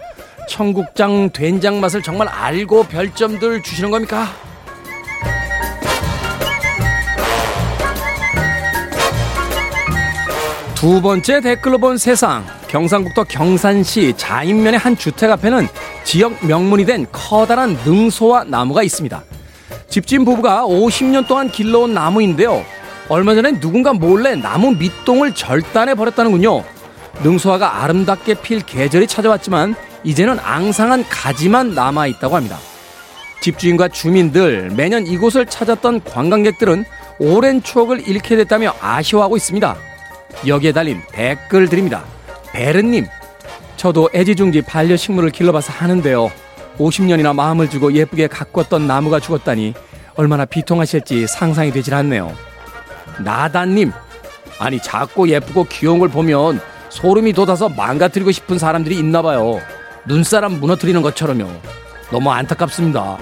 청국장, 된장 맛을 정말 알고 별점들 주시는 겁니까? 두 번째 댓글로 본 세상. 경상북도 경산시 자인면의 한 주택 앞에는 지역 명문이 된 커다란 능소와 나무가 있습니다. 집주인 부부가 50년 동안 길러온 나무인데요. 얼마 전에 누군가 몰래 나무 밑동을 절단해 버렸다는군요. 능소화가 아름답게 필 계절이 찾아왔지만 이제는 앙상한 가지만 남아 있다고 합니다. 집주인과 주민들 매년 이곳을 찾았던 관광객들은 오랜 추억을 잃게 됐다며 아쉬워하고 있습니다. 여기에 달린 댓글들입니다. 베르님, 저도 애지중지 반려식물을 길러봐서 하는데요. 50년이나 마음을 주고 예쁘게 가꿨던 나무가 죽었다니 얼마나 비통하실지 상상이 되질 않네요. 나다님, 아니 작고 예쁘고 귀여운 걸 보면 소름이 돋아서 망가뜨리고 싶은 사람들이 있나 봐요. 눈사람 무너뜨리는 것처럼요. 너무 안타깝습니다.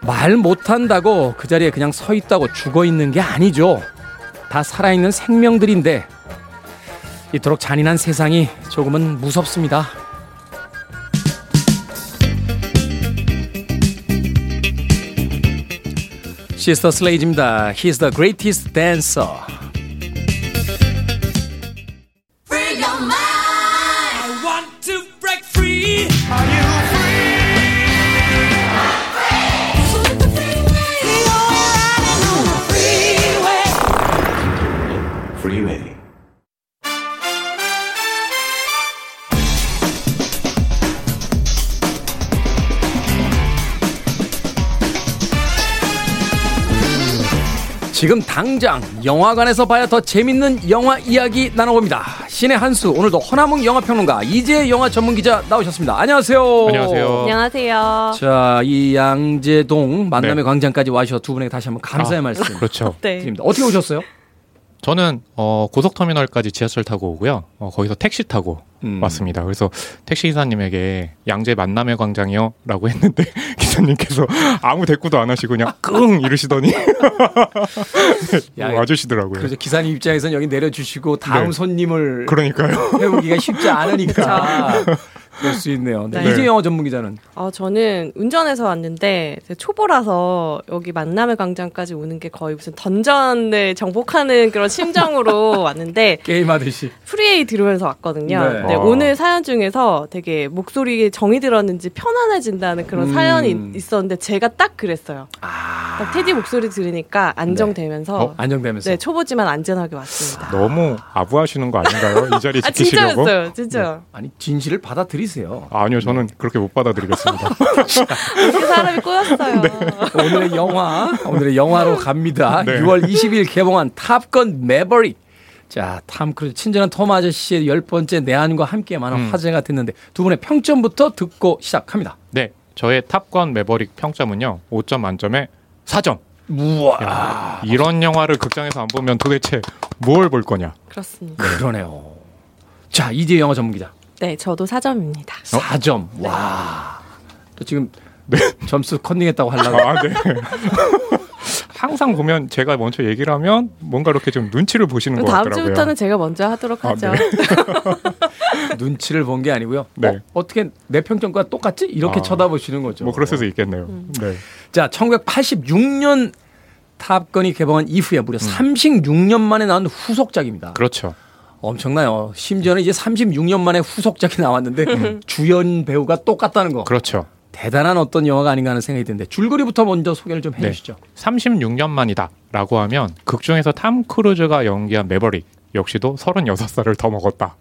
말 못한다고 그 자리에 그냥 서 있다고 죽어 있는 게 아니죠. 다 살아있는 생명들인데 이토록 잔인한 세상이 조금은 무섭습니다. 시스터 슬레이즈입니다. He's the greatest dancer. 지금 당장 영화관에서 봐야 더 재밌는 영화 이야기 나눠봅니다. 신의 한수 오늘도 허남웅 영화평론가 이재 영화 전문 기자 나오셨습니다. 안녕하세요. 안녕하세요. 안녕하세요. 자, 이 양재동 만남의 네. 광장까지 와주셔서 두 분에게 다시 한번 감사의 아, 말씀 그렇죠. 네. 드립니다. 어떻게 오셨어요? 저는 어, 고속터미널까지 지하철 타고 오고요. 어, 거기서 택시 타고 음. 왔습니다. 그래서 택시 기사님에게 양재 만남의 광장이요라고 했는데 기사님께서 아무 대꾸도 안 하시고 그냥 끙 이러시더니 야, 와주시더라고요. 그래서 기사님 입장에서는 여기 내려주시고 다음 네. 손님을 그러니까요. 해오기가 쉽지 않으니까 그럴 수 있네요. 네. 네. 이재 영화 전문기자는 어, 저는 운전해서 왔는데 초보라서 여기 만남의 광장까지 오는 게 거의 무슨 dungeon을 정복하는 그런 심정으로 왔는데 게임하듯이 프리웨이 들으면서 왔거든요. 네. 네, 와. 오늘 사연 중에서 되게 목소리에 정이 들었는지 편안해진다는 그런 음. 사연이 있었는데 제가 딱 그랬어요. 딱 테디 목소리 들으니까 안정되면서 어? 안정되면서 네, 초보지만 안전하게 왔습니다. 너무 아부하시는 거 아닌가요? 이 자리 아 지키시려고? 진짜였어요, 진짜. 아니 진실을 받아들이 세요. 아, 아니요, 저는 그렇게 못 받아들이겠습니다. 이렇게 사람이 꼬였어요. 오늘의 영화, 오늘의 영화로 갑니다. 네. 6월 20일 개봉한 탑건 매버릭. 자, 탐 크루즈 친절한 톰 아저씨의 열 번째 내한과 함께 많은 음. 화제가 됐는데 두 분의 평점부터 듣고 시작합니다. 네, 저의 탑건 매버릭 평점은요, 5점 만점에 4점. 우와, 야, 이런 영화를 극장에서 안 보면 도대체 뭘 볼 거냐? 그렇습니다. 그러네요. 자, 이제 영화 전문 기자. 네, 저도 4점입니다. 4점. 와. 또 지금 점수 컨닝했다고 하려고. 네. 아, 네. 항상 보면 제가 먼저 얘기를 하면 뭔가 이렇게 좀 눈치를 보시는 것 다음 같더라고요. 주부터는 제가 먼저 하도록 아, 하죠. 네. 눈치를 본 게 아니고요. 네. 어, 떻게내 평점과 똑같지? 이렇게 아, 쳐다보시는 거죠. 뭐 그럴 수도 있겠네요. 음. 네. 자, 1986년 탑건이 개봉한 이후에 무려 36년 만에 나온 후속작입니다. 그렇죠. 엄청나요. 심지어는 이제 36년 만에 후속작이 나왔는데 주연 배우가 똑같다는 거. 그렇죠. 대단한 어떤 영화가 아닌가 하는 생각이 드는데 줄거리부터 먼저 소개를 좀 네. 해주시죠. 36년 만이다라고 하면 극 중에서 탐 크루즈가 연기한 매버릭 역시도 36살을 더 먹었다.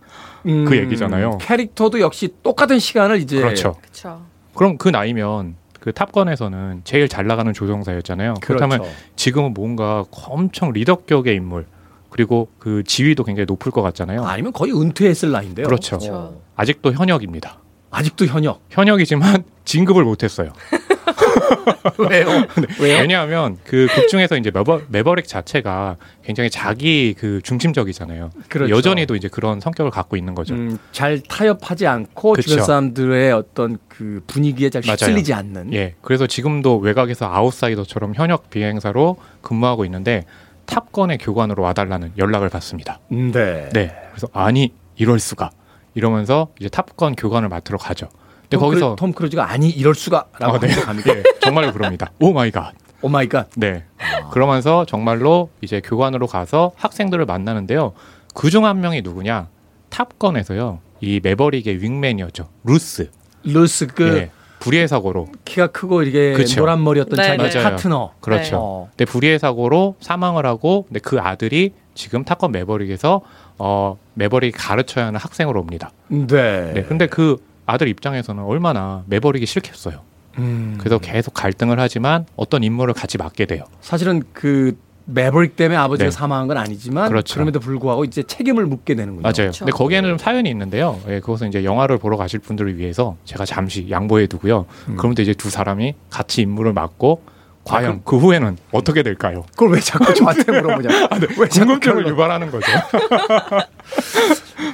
음, 그 얘기잖아요. 캐릭터도 역시 똑같은 시간을 이제 그렇죠. 그렇죠. 그럼 그 나이면 그 탑건에서는 제일 잘 나가는 조종사였잖아요. 그렇다면 그렇죠. 지금은 뭔가 엄청 리더격의 인물 그리고 그 지위도 굉장히 높을 것 같잖아요. 아니면 거의 은퇴했을 나이인데요. 그렇죠. 그렇죠. 아직도 현역입니다. 아직도 현역. 현역이지만 진급을 못했어요. 왜요? 왜요? 왜냐하면 그 극 중에서 이제 매버, 매버릭 자체가 굉장히 자기 그 중심적이잖아요. 그렇죠. 여전히도 이제 그런 성격을 갖고 있는 거죠. 음, 잘 타협하지 않고 그쵸. 주변 사람들의 어떤 그 분위기에 잘 맞아요. 휩쓸리지 않는. 예, 그래서 지금도 외곽에서 아웃사이더처럼 현역 비행사로 근무하고 있는데 탑건의 교관으로 와달라는 연락을 받습니다. 음, 네. 네, 그래서 아니 이럴 수가 이러면서 이제 탑건 교관을 맡으러 가죠. 근데 톰, 거기서 크루, 톰 크루즈가 아니 이럴 수가라고 아, 네. 합니다. 예, 정말로 그럽니다. Oh my god. Oh my god. 네. 그러면서 정말로 이제 교관으로 가서 학생들을 만나는데요. 그 중 한 명이 누구냐? 탑건에서요. 이 매버릭의 wingman이었죠. 구스. 구스 그 예. 불의의 사고로. 키가 크고 이게 그쵸. 노란 머리였던 네, 자기 네. 파트너. 그렇죠. 어. 근데 불의의 사고로 사망을 하고 근데 그 아들이 지금 탑건 매버릭에서 어 매버릭이 가르쳐야 하는 학생으로 옵니다. 네. 네. 근데 그 아들 입장에서는 얼마나 매버릭이 싫겠어요. 음. 그래서 계속 갈등을 하지만 어떤 임무를 같이 맡게 돼요. 사실은 그 매버릭 때문에 아버지가 네. 사망한 건 아니지만 그렇죠. 그럼에도 불구하고 이제 책임을 묻게 되는군요. 맞아요. 근데 거기에는 좀 사연이 있는데요. 예, 그것은 이제 영화를 보러 가실 분들을 위해서 제가 잠시 양보해 두고요. 그런데 이제 두 사람이 같이 임무를 맡고 과연 그 후에는 어떻게 될까요? 그걸 왜 자꾸 저한테 물어보냐? 왜 자꾸 궁금증을 그걸- 유발하는 거죠.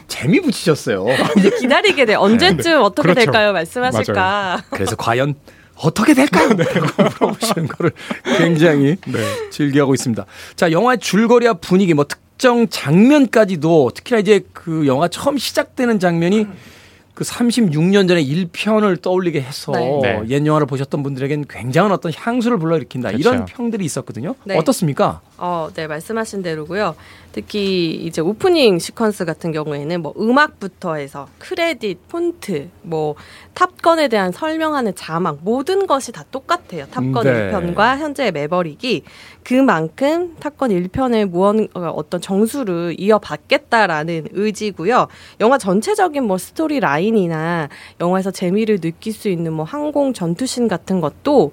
재미 붙이셨어요. 이제 기다리게 돼. 언제쯤 어떻게 그렇죠. 될까요? 말씀하실까? 그래서 과연 어떻게 될까요? 라고 물어보시는 거를 굉장히 즐겨하고 있습니다. 자, 영화의 줄거리와 분위기, 뭐 특정 장면까지도 특히나 이제 그 영화 처음 시작되는 장면이 그 36년 전에 1편을 떠올리게 해서 네. 네. 옛 영화를 보셨던 분들에겐 굉장한 어떤 향수를 불러일으킨다. 이런 그렇죠. 평들이 있었거든요. 네. 어떻습니까? 어, 네, 말씀하신 대로고요. 특히 이제 오프닝 시퀀스 같은 경우에는 뭐 음악부터 해서 크레딧, 폰트, 뭐 탑건에 대한 설명하는 자막 모든 것이 다 똑같아요. 탑건 네. 1편과 현재의 매버릭이 그만큼 탑건 1편의 무언 어, 어떤 정수를 이어받겠다라는 의지고요. 영화 전체적인 뭐 스토리 라인이나 영화에서 재미를 느낄 수 있는 뭐 항공 전투신 같은 것도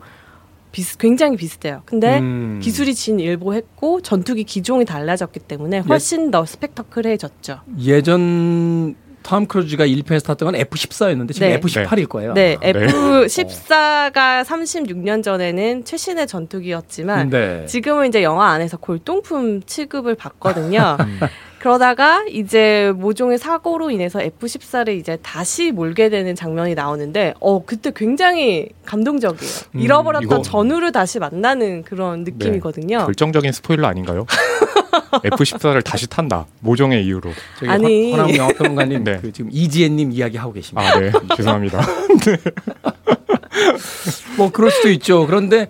비슷, 굉장히 비슷해요. 근데 음. 기술이 진일보했고 전투기 기종이 달라졌기 때문에 훨씬 더 스펙터클해졌죠. 예전 톰 크루즈가 1편에서 탔던 건 F14였는데 지금 네. F18일 거예요. 네, F14가 36년 전에는 최신의 전투기였지만 네. 지금은 이제 영화 안에서 골동품 취급을 받거든요. 그러다가 이제 모종의 사고로 인해서 F14를 이제 다시 몰게 되는 장면이 나오는데 어 그때 굉장히 감동적이에요. 음, 잃어버렸던 이거- 전우를 다시 만나는 그런 느낌이거든요. 결정적인 스포일러 아닌가요? F14를 다시 탄다. 모종의 이유로. 저기 아니. 허- 허남 영화평론가님 그 지금 이지혜님 이야기 하고 계십니다. 아, 네. 죄송합니다. 뭐 그럴 수도 있죠. 그런데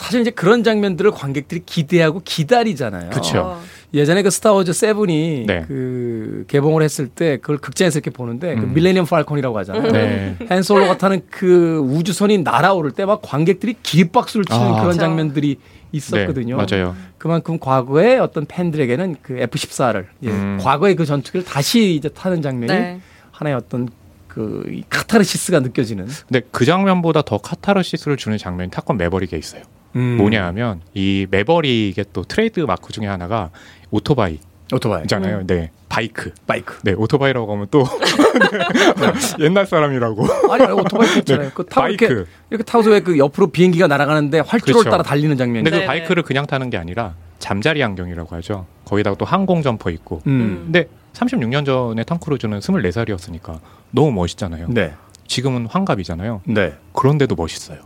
사실 이제 그런 장면들을 관객들이 기대하고 기다리잖아요. 그쵸. 예전에 그 스타워즈 세븐이 네. 그 개봉을 했을 때 그걸 극장에서 이렇게 보는데 그 음. 밀레니엄 팔콘이라고 하잖아요. 네. 한 솔로가 타는 그 우주선이 날아오를 때 막 관객들이 기립박수를 치는 아. 그런 그쵸. 장면들이 있었거든요. 네, 맞아요. 그만큼 과거에 어떤 팬들에게는 그 F14를 음. 과거의 그 전투기를 다시 이제 타는 장면이 네. 하나의 어떤 그이 카타르시스가 느껴지는 근데 그 장면보다 더 카타르시스를 주는 장면이 탑건 매버릭에 있어요. 음. 뭐냐 하면 이 매버릭의 또 트레이드 마크 중에 하나가 오토바이. 오토바이. 있잖아요. 음. 네. 바이크. 바이크. 네, 오토바이라고 하면 또 네, 옛날 사람이라고. 아니, 아니 오토바이 있잖아요. 네, 그 타고 바이크. 이렇게 이렇게 타고서 왜 그 옆으로 비행기가 날아가는데 활주로를 그렇죠. 따라 달리는 장면이. 근데 그 바이크를 그냥 타는 게 아니라 잠자리 안경이라고 하죠. 거기다가 또 항공 점퍼 있고. 음. 근데 36년 전에 톰 크루즈는 24살이었으니까 너무 멋있잖아요. 네. 지금은 환갑이잖아요. 네. 그런데도 멋있어요.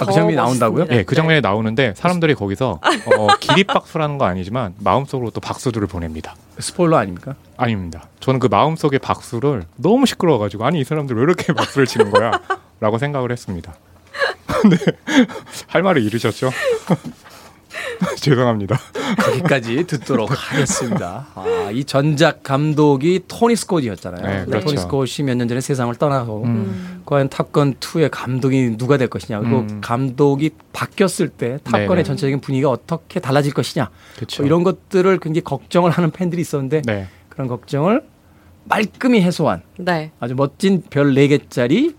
아, 그 장면이 나온다고요? 네, 그 장면이 나오는데 사람들이 거기서 어, 기립박수라는 거 아니지만 마음속으로 또 박수들을 보냅니다. 스포일러 아닙니까? 아닙니다. 저는 그 마음속의 박수를 너무 시끄러워가지고 아니 이 사람들 왜 이렇게 박수를 치는 거야? 라고 생각을 했습니다. 네. 할 말을 잃으셨죠? 죄송합니다. 거기까지 듣도록 하겠습니다. 아, 이 전작 감독이 토니 스콧이었잖아요. 네, 그렇죠. 토니 스콧이 몇 년 전에 세상을 떠나고 음. 과연 탑건 2의 감독이 누가 될 것이냐 그리고 음. 감독이 바뀌었을 때 탑건의 네네. 전체적인 분위기가 어떻게 달라질 것이냐. 뭐 이런 것들을 굉장히 걱정을 하는 팬들이 있었는데 네. 그런 걱정을 말끔히 해소한 네. 아주 멋진 별 4개짜리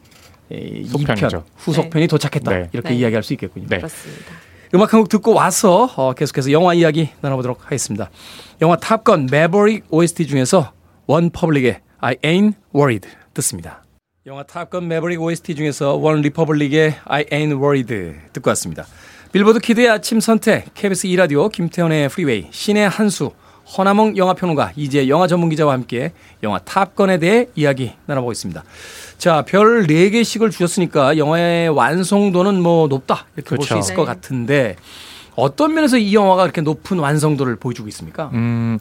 2편 속편이죠. 후속편이 도착했다 네. 이렇게 네. 이야기할 수 있겠군요. 그렇습니다. 음악 한 곡 듣고 와서 어, 계속해서 영화 이야기 나눠보도록 하겠습니다. 영화 탑건 매버릭 OST 중에서 원 리퍼블릭의 I Ain't Worried 듣습니다. 영화 탑건 매버릭 OST 중에서 원 리퍼블릭의 I Ain't Worried 듣고 왔습니다. 빌보드 키드의 아침 선택 KBS 2라디오 김태훈의 프리웨이 신의 한수 허남웅 영화평론가 이제 영화 전문기자와 함께 영화 탑건에 대해 이야기 나눠보고 있습니다. 자, 별 4개씩을 주셨으니까 영화의 완성도는 뭐 높다 이렇게 볼수 그렇죠. 있을 것 같은데 어떤 면에서 이 영화가 그렇게 높은 완성도를 보여주고 있습니까? 음,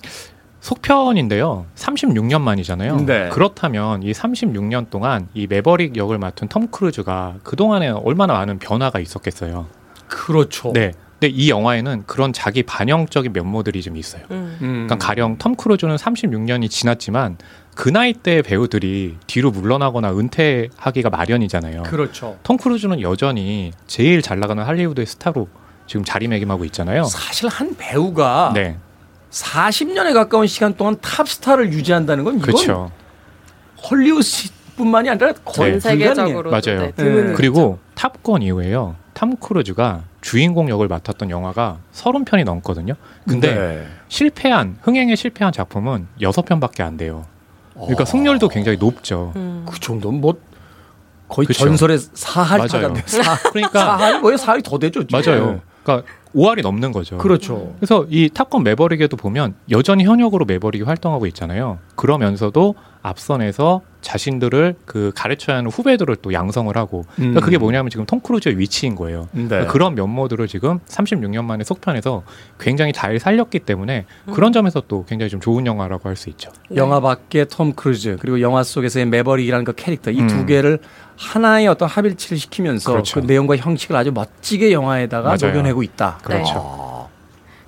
속편인데요. 36년 만이잖아요. 네. 그렇다면 이 36년 동안 이 매버릭 역을 맡은 톰 크루즈가 그동안에 얼마나 많은 변화가 있었겠어요. 그렇죠. 네. 근데 이 영화에는 그런 자기 반영적인 면모들이 좀 있어요. 음. 그러니까 가령 톰 크루즈는 36년이 지났지만 그 나이 때 배우들이 뒤로 물러나거나 은퇴하기가 마련이잖아요. 그렇죠. 톰 크루즈는 여전히 제일 잘 나가는 할리우드의 스타로 지금 자리매김하고 있잖아요. 사실 한 배우가 네. 40년에 가까운 시간 동안 탑스타를 유지한다는 건 이건 그렇죠. 헐리우드뿐만이 아니라 거의 전 세계적으로 맞아요. 네, 그리고 탑건 이후에요. 탐 크루즈가 주인공 역을 맡았던 영화가 30편이 넘거든요. 근데 네. 실패한 흥행에 실패한 작품은 6편밖에 안 돼요. 그러니까 승률도 굉장히 높죠. 음. 그 정도면 뭐 거의 그쵸. 전설의 사할이 맞아요. 사, 그러니까 사할이 뭐예요? 사할이 더 되죠. 지금. 맞아요. 그러니까 5할이 넘는 거죠. 그렇죠. 그래서 이 탑건 매버릭에도 보면 여전히 현역으로 매버릭이 활동하고 있잖아요. 그러면서도 앞선에서 자신들을 그 가르쳐야 하는 후배들을 또 양성을 하고 그러니까 음. 그게 뭐냐면 지금 톰 크루즈의 위치인 거예요. 네. 그러니까 그런 면모들을 지금 36년 만에 속편에서 굉장히 잘 살렸기 때문에 그런 점에서 또 굉장히 좀 좋은 영화라고 할 수 있죠. 영화 밖에 톰 크루즈 그리고 영화 속에서의 매버릭이라는 그 캐릭터 이두 음. 개를 하나의 어떤 합일치를 시키면서 그렇죠. 그 내용과 형식을 아주 멋지게 영화에다가. 녹여내고 있다. 그렇죠. 아.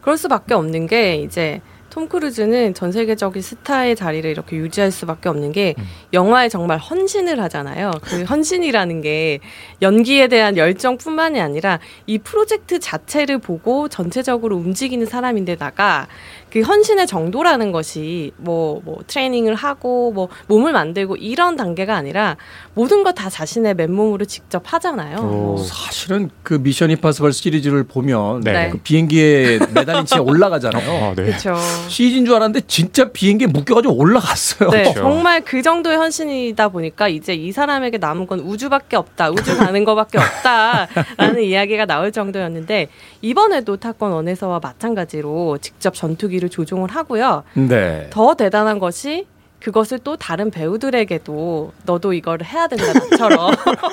그럴 수밖에 없는 게 이제 톰 크루즈는 전 세계적인 스타의 자리를 이렇게 유지할 수밖에 없는 게 음. 영화에 정말 헌신을 하잖아요. 그 헌신이라는 게 연기에 대한 열정뿐만이 아니라 이 프로젝트 자체를 보고 전체적으로 움직이는 사람인데다가 그 헌신의 정도라는 것이 뭐, 뭐, 트레이닝을 하고, 뭐, 몸을 만들고 이런 단계가 아니라 모든 거다 자신의 맨몸으로 직접 하잖아요. 어, 사실은 그 미션 임파서블 시리즈를 보면 네. 그 비행기에 매달린 채 올라가잖아요. 아, 네. 그렇죠. CG인 줄 알았는데 진짜 비행기에 묶여가지고 올라갔어요. 네, 정말 그 정도의 헌신이다 보니까 이제 이 사람에게 남은 건 우주밖에 없다, 우주 가는 거밖에 없다라는 이야기가 나올 정도였는데 이번에도 탑건 one에서와 마찬가지로 직접 전투기 를 조종을 하고요. 네. 더 대단한 것이 그것을 또 다른 배우들에게도 너도 이걸 해야 된다 나처럼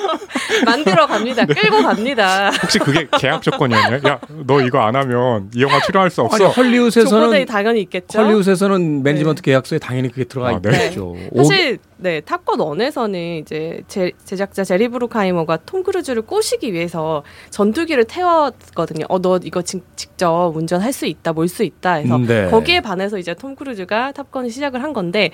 만들어 갑니다. 끌고 갑니다. 혹시 그게 계약 조건이었나요? 야, 너 이거 안 하면 이 영화 출연할 수 없어. 아니, 헐리우드에서는 당연히 있겠죠. 헐리우드에서는 매니지먼트 계약서에 당연히 그게 들어가 아, 네. 있죠. 사실 네 탑건 one에서는 이제 제, 제작자 제리 브루카이머가 톰 크루즈를 꼬시기 위해서 전투기를 태웠거든요. 어 너 이거 직, 직접 운전할 수 있다, 몰 수 있다 해서 음, 네. 거기에 반해서 이제 톰 크루즈가 탑건을 시작을 한 건데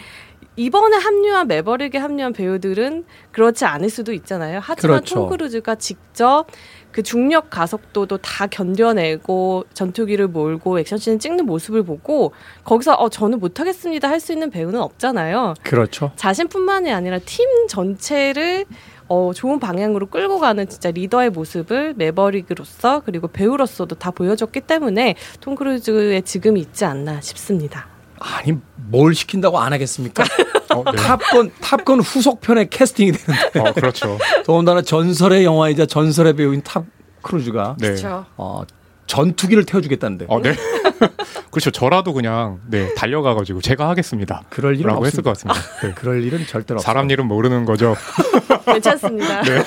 이번에 합류한 매버릭에 합류한 배우들은 그렇지 않을 수도 있잖아요. 하지만 그렇죠. 톰 크루즈가 직접 그 중력 가속도도 다 견뎌내고 전투기를 몰고 액션씬을 찍는 모습을 보고 거기서 어 저는 못하겠습니다 할 수 있는 배우는 없잖아요. 그렇죠. 자신뿐만이 아니라 팀 전체를 어, 좋은 방향으로 끌고 가는 진짜 리더의 모습을 매버릭으로서 그리고 배우로서도 다 보여줬기 때문에 톰 크루즈의 지금이 있지 않나 싶습니다. 아니 뭘 시킨다고 안 하겠습니까? 어, 네. 탑건 탑건 후속편에 캐스팅이 되는데. 어, 그렇죠. 더군다나 전설의 영화이자 전설의 배우인 톰 크루즈가 네. 어, 전투기를 태워주겠다는데. 어, 네. 그렇죠. 저라도 그냥 네 달려가가지고 제가 하겠습니다. 그럴 일은 라고 했을 것 없습니다. 같습니다. 네. 그럴 일은 절대로 없어요. 사람 일은 모르는 거죠. 괜찮습니다. 네.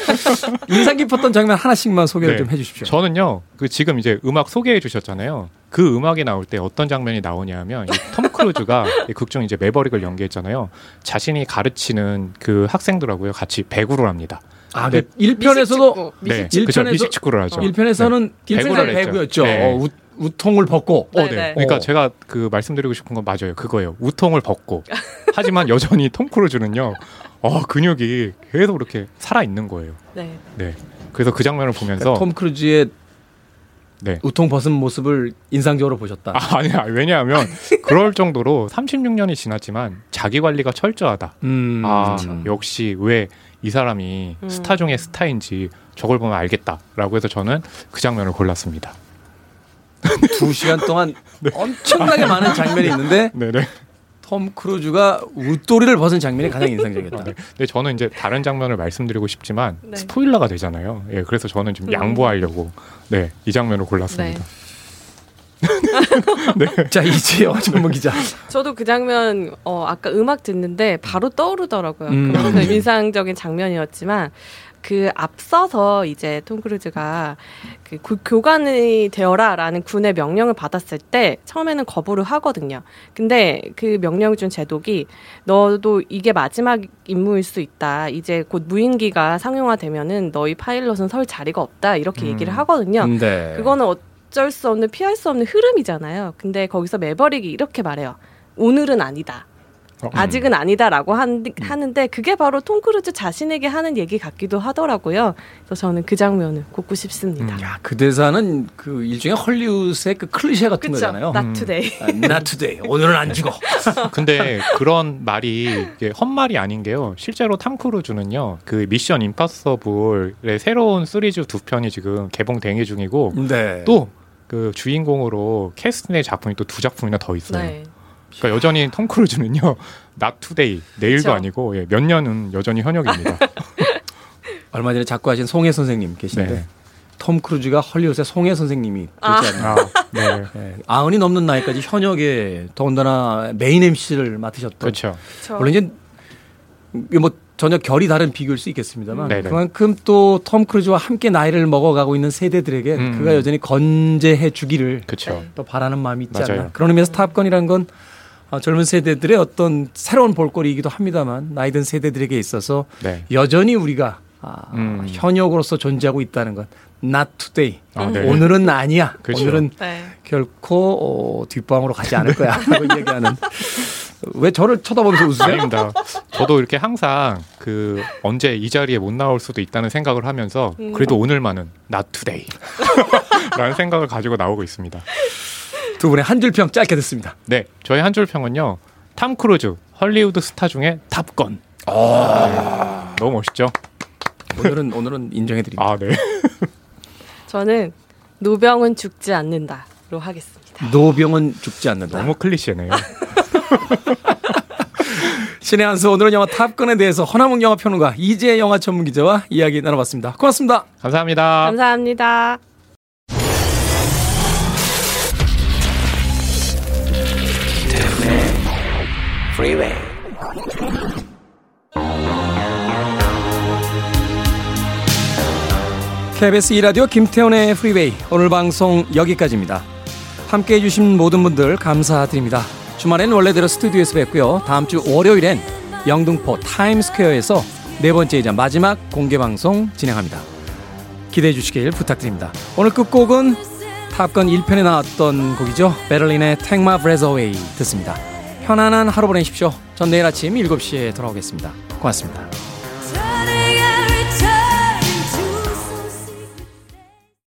인상 깊었던 장면 하나씩만 소개를 네. 좀 해주십시오. 저는요, 그 지금 이제 음악 소개해 주셨잖아요. 그 음악이 나올 때 어떤 장면이 나오냐면 이톰 크루즈가 이 극중 이제 매버릭을 연기했잖아요. 자신이 가르치는 그 학생들하고요 같이 배구를 합니다. 아, 네. 그 1편에서도 네, 일 그죠. 편에서- 미식 축구를 하죠. 1편에서는 네. 배구를. 배구였죠. 네. 어, 우, 우통을 벗고. 어, 네, 네. 네. 그러니까 어. 제가 그 말씀드리고 싶은 건 맞아요. 그거예요. 우통을 벗고. 하지만 여전히 톰 크루즈는요. 어, 근육이 계속 이렇게 살아 있는 거예요. 네. 네. 그래서 그 장면을 보면서 그러니까 톰 크루즈의 네. 웃통 벗은 모습을 인상적으로 보셨다. 아, 아니야. 왜냐하면 그럴 정도로 36년이 지났지만 자기 관리가 철저하다. 음, 아, 그렇죠. 역시 왜 이 사람이 음. 스타 중에 스타인지 저걸 보면 알겠다라고 해서 저는 그 장면을 골랐습니다. 두 시간 동안 엄청나게 많은 장면이 있는데 네네. 톰 크루즈가 웃도리를 벗은 장면이 가장 인상적이었다. 네. 근데 저는 이제 다른 장면을 말씀드리고 싶지만 네. 스포일러가 되잖아요. 예, 그래서 저는 좀 음. 양보하려고 네, 이 장면을 골랐습니다. 자 이지영 전문 기자. 저도 그 장면 어 아까 음악 듣는데 바로 떠오르더라고요. 음. 그만큼 인상적인 장면이었지만 그 앞서서 이제 톰 크루즈가 그 구- 교관이 되어라라는 군의 명령을 받았을 때 처음에는 거부를 하거든요. 근데 그 명령 준 제독이 너도 이게 마지막 임무일 수 있다. 이제 곧 무인기가 상용화되면은 너희 파일럿은 설 자리가 없다. 이렇게 음. 얘기를 하거든요. 네. 그거는 어쩔 수 없는 피할 수 없는 흐름이잖아요. 근데 거기서 매버릭이 이렇게 말해요. 오늘은 아니다. 어, 아직은 아니다라고 한, 하는데 그게 바로 톰 크루즈 자신에게 하는 얘기 같기도 하더라고요. 그래서 저는 그 장면을 꼽고 싶습니다. 음. 야, 그 대사는 그 일종의 헐리우드의 그 클리셰 같은 그쵸? 거잖아요. Not today. 아, Not today. 오늘은 안 죽어. 근데 그런 말이 헛말이 아닌 게요. 실제로 탐 크루즈는요. 그 미션 임파서블의 새로운 시리즈 두 편이 지금 개봉 대기 중이고 네. 또그 주인공으로 캐스팅의 작품이 또 두 작품이나 더 있어요. 네. 그러니까 여전히 톰 크루즈는요. not today 내일도 그쵸. 아니고 예, 몇 년은 여전히 현역입니다. 얼마 전에 작고 하신 송해 선생님 계신데 네. 톰 크루즈가 헐리우드의 송해 선생님이 되지 아. 않나. 아, 네. 예, 아흔이 넘는 나이까지 현역의 더군다나 메인 MC를 맡으셨던. 그렇죠. 물론 이제 뭐 전혀 결이 다른 비교일 수 있겠습니다만 음. 네네. 그만큼 또 톰 크루즈와 함께 나이를 먹어가고 있는 세대들에게 음. 그가 여전히 건재해 주기를 그렇죠. 또 바라는 마음이 있지 맞아요. 않나. 그런 의미에서 탑건이라는 건 어, 젊은 세대들의 어떤 새로운 볼거리이기도 합니다만 나이 든 세대들에게 있어서 네. 여전히 우리가 아, 음. 현역으로서 존재하고 있다는 것. Not today. 아, 네. 오늘은 아니야. 그렇죠. 오늘은 네. 결코 어, 뒷방으로 가지 않을 거야. 라고 얘기하는. 왜 저를 쳐다보면서 웃으세요? 아닙니다. 저도 이렇게 항상 그 언제 이 자리에 못 나올 수도 있다는 생각을 하면서 음. 그래도 오늘만은 not today 라는 생각을 가지고 나오고 있습니다. 두 분의 한 줄 평 짧게 듣습니다. 네, 저희 한 줄 평은요. 탐 크루즈 헐리우드 스타 중에 탑건. 아. 너무 멋있죠? 오늘은 오늘은 인정해 드립니다. 아, 네. 저는 노병은 죽지 않는다로 하겠습니다. 노병은 죽지 않는다. 너무 클리셰네요. 신의 한수 오늘은 영화 탑건에 대해서 허남웅 영화평론가 이재 영화 전문 기자와 이야기 나눠봤습니다. 고맙습니다. 감사합니다. 감사합니다. Freeway. KBS 2라디오 김태훈의 프리웨이 오늘 방송 여기까지입니다. 함께 해 주신 모든 분들 감사드립니다. 주말엔 원래대로 스튜디오에서 뵙고요. 다음 주 월요일엔 영등포 타임스퀘어에서 네 번째이자 마지막 공개 방송 진행합니다. 기대해 주시길 부탁드립니다. 오늘 끝곡은 탑건 1편에 나왔던 곡이죠. 베를린의 Take My Breath Away 듣습니다. 편안한 하루 보내십시오. 전 내일 아침 7시에 돌아오겠습니다. 고맙습니다.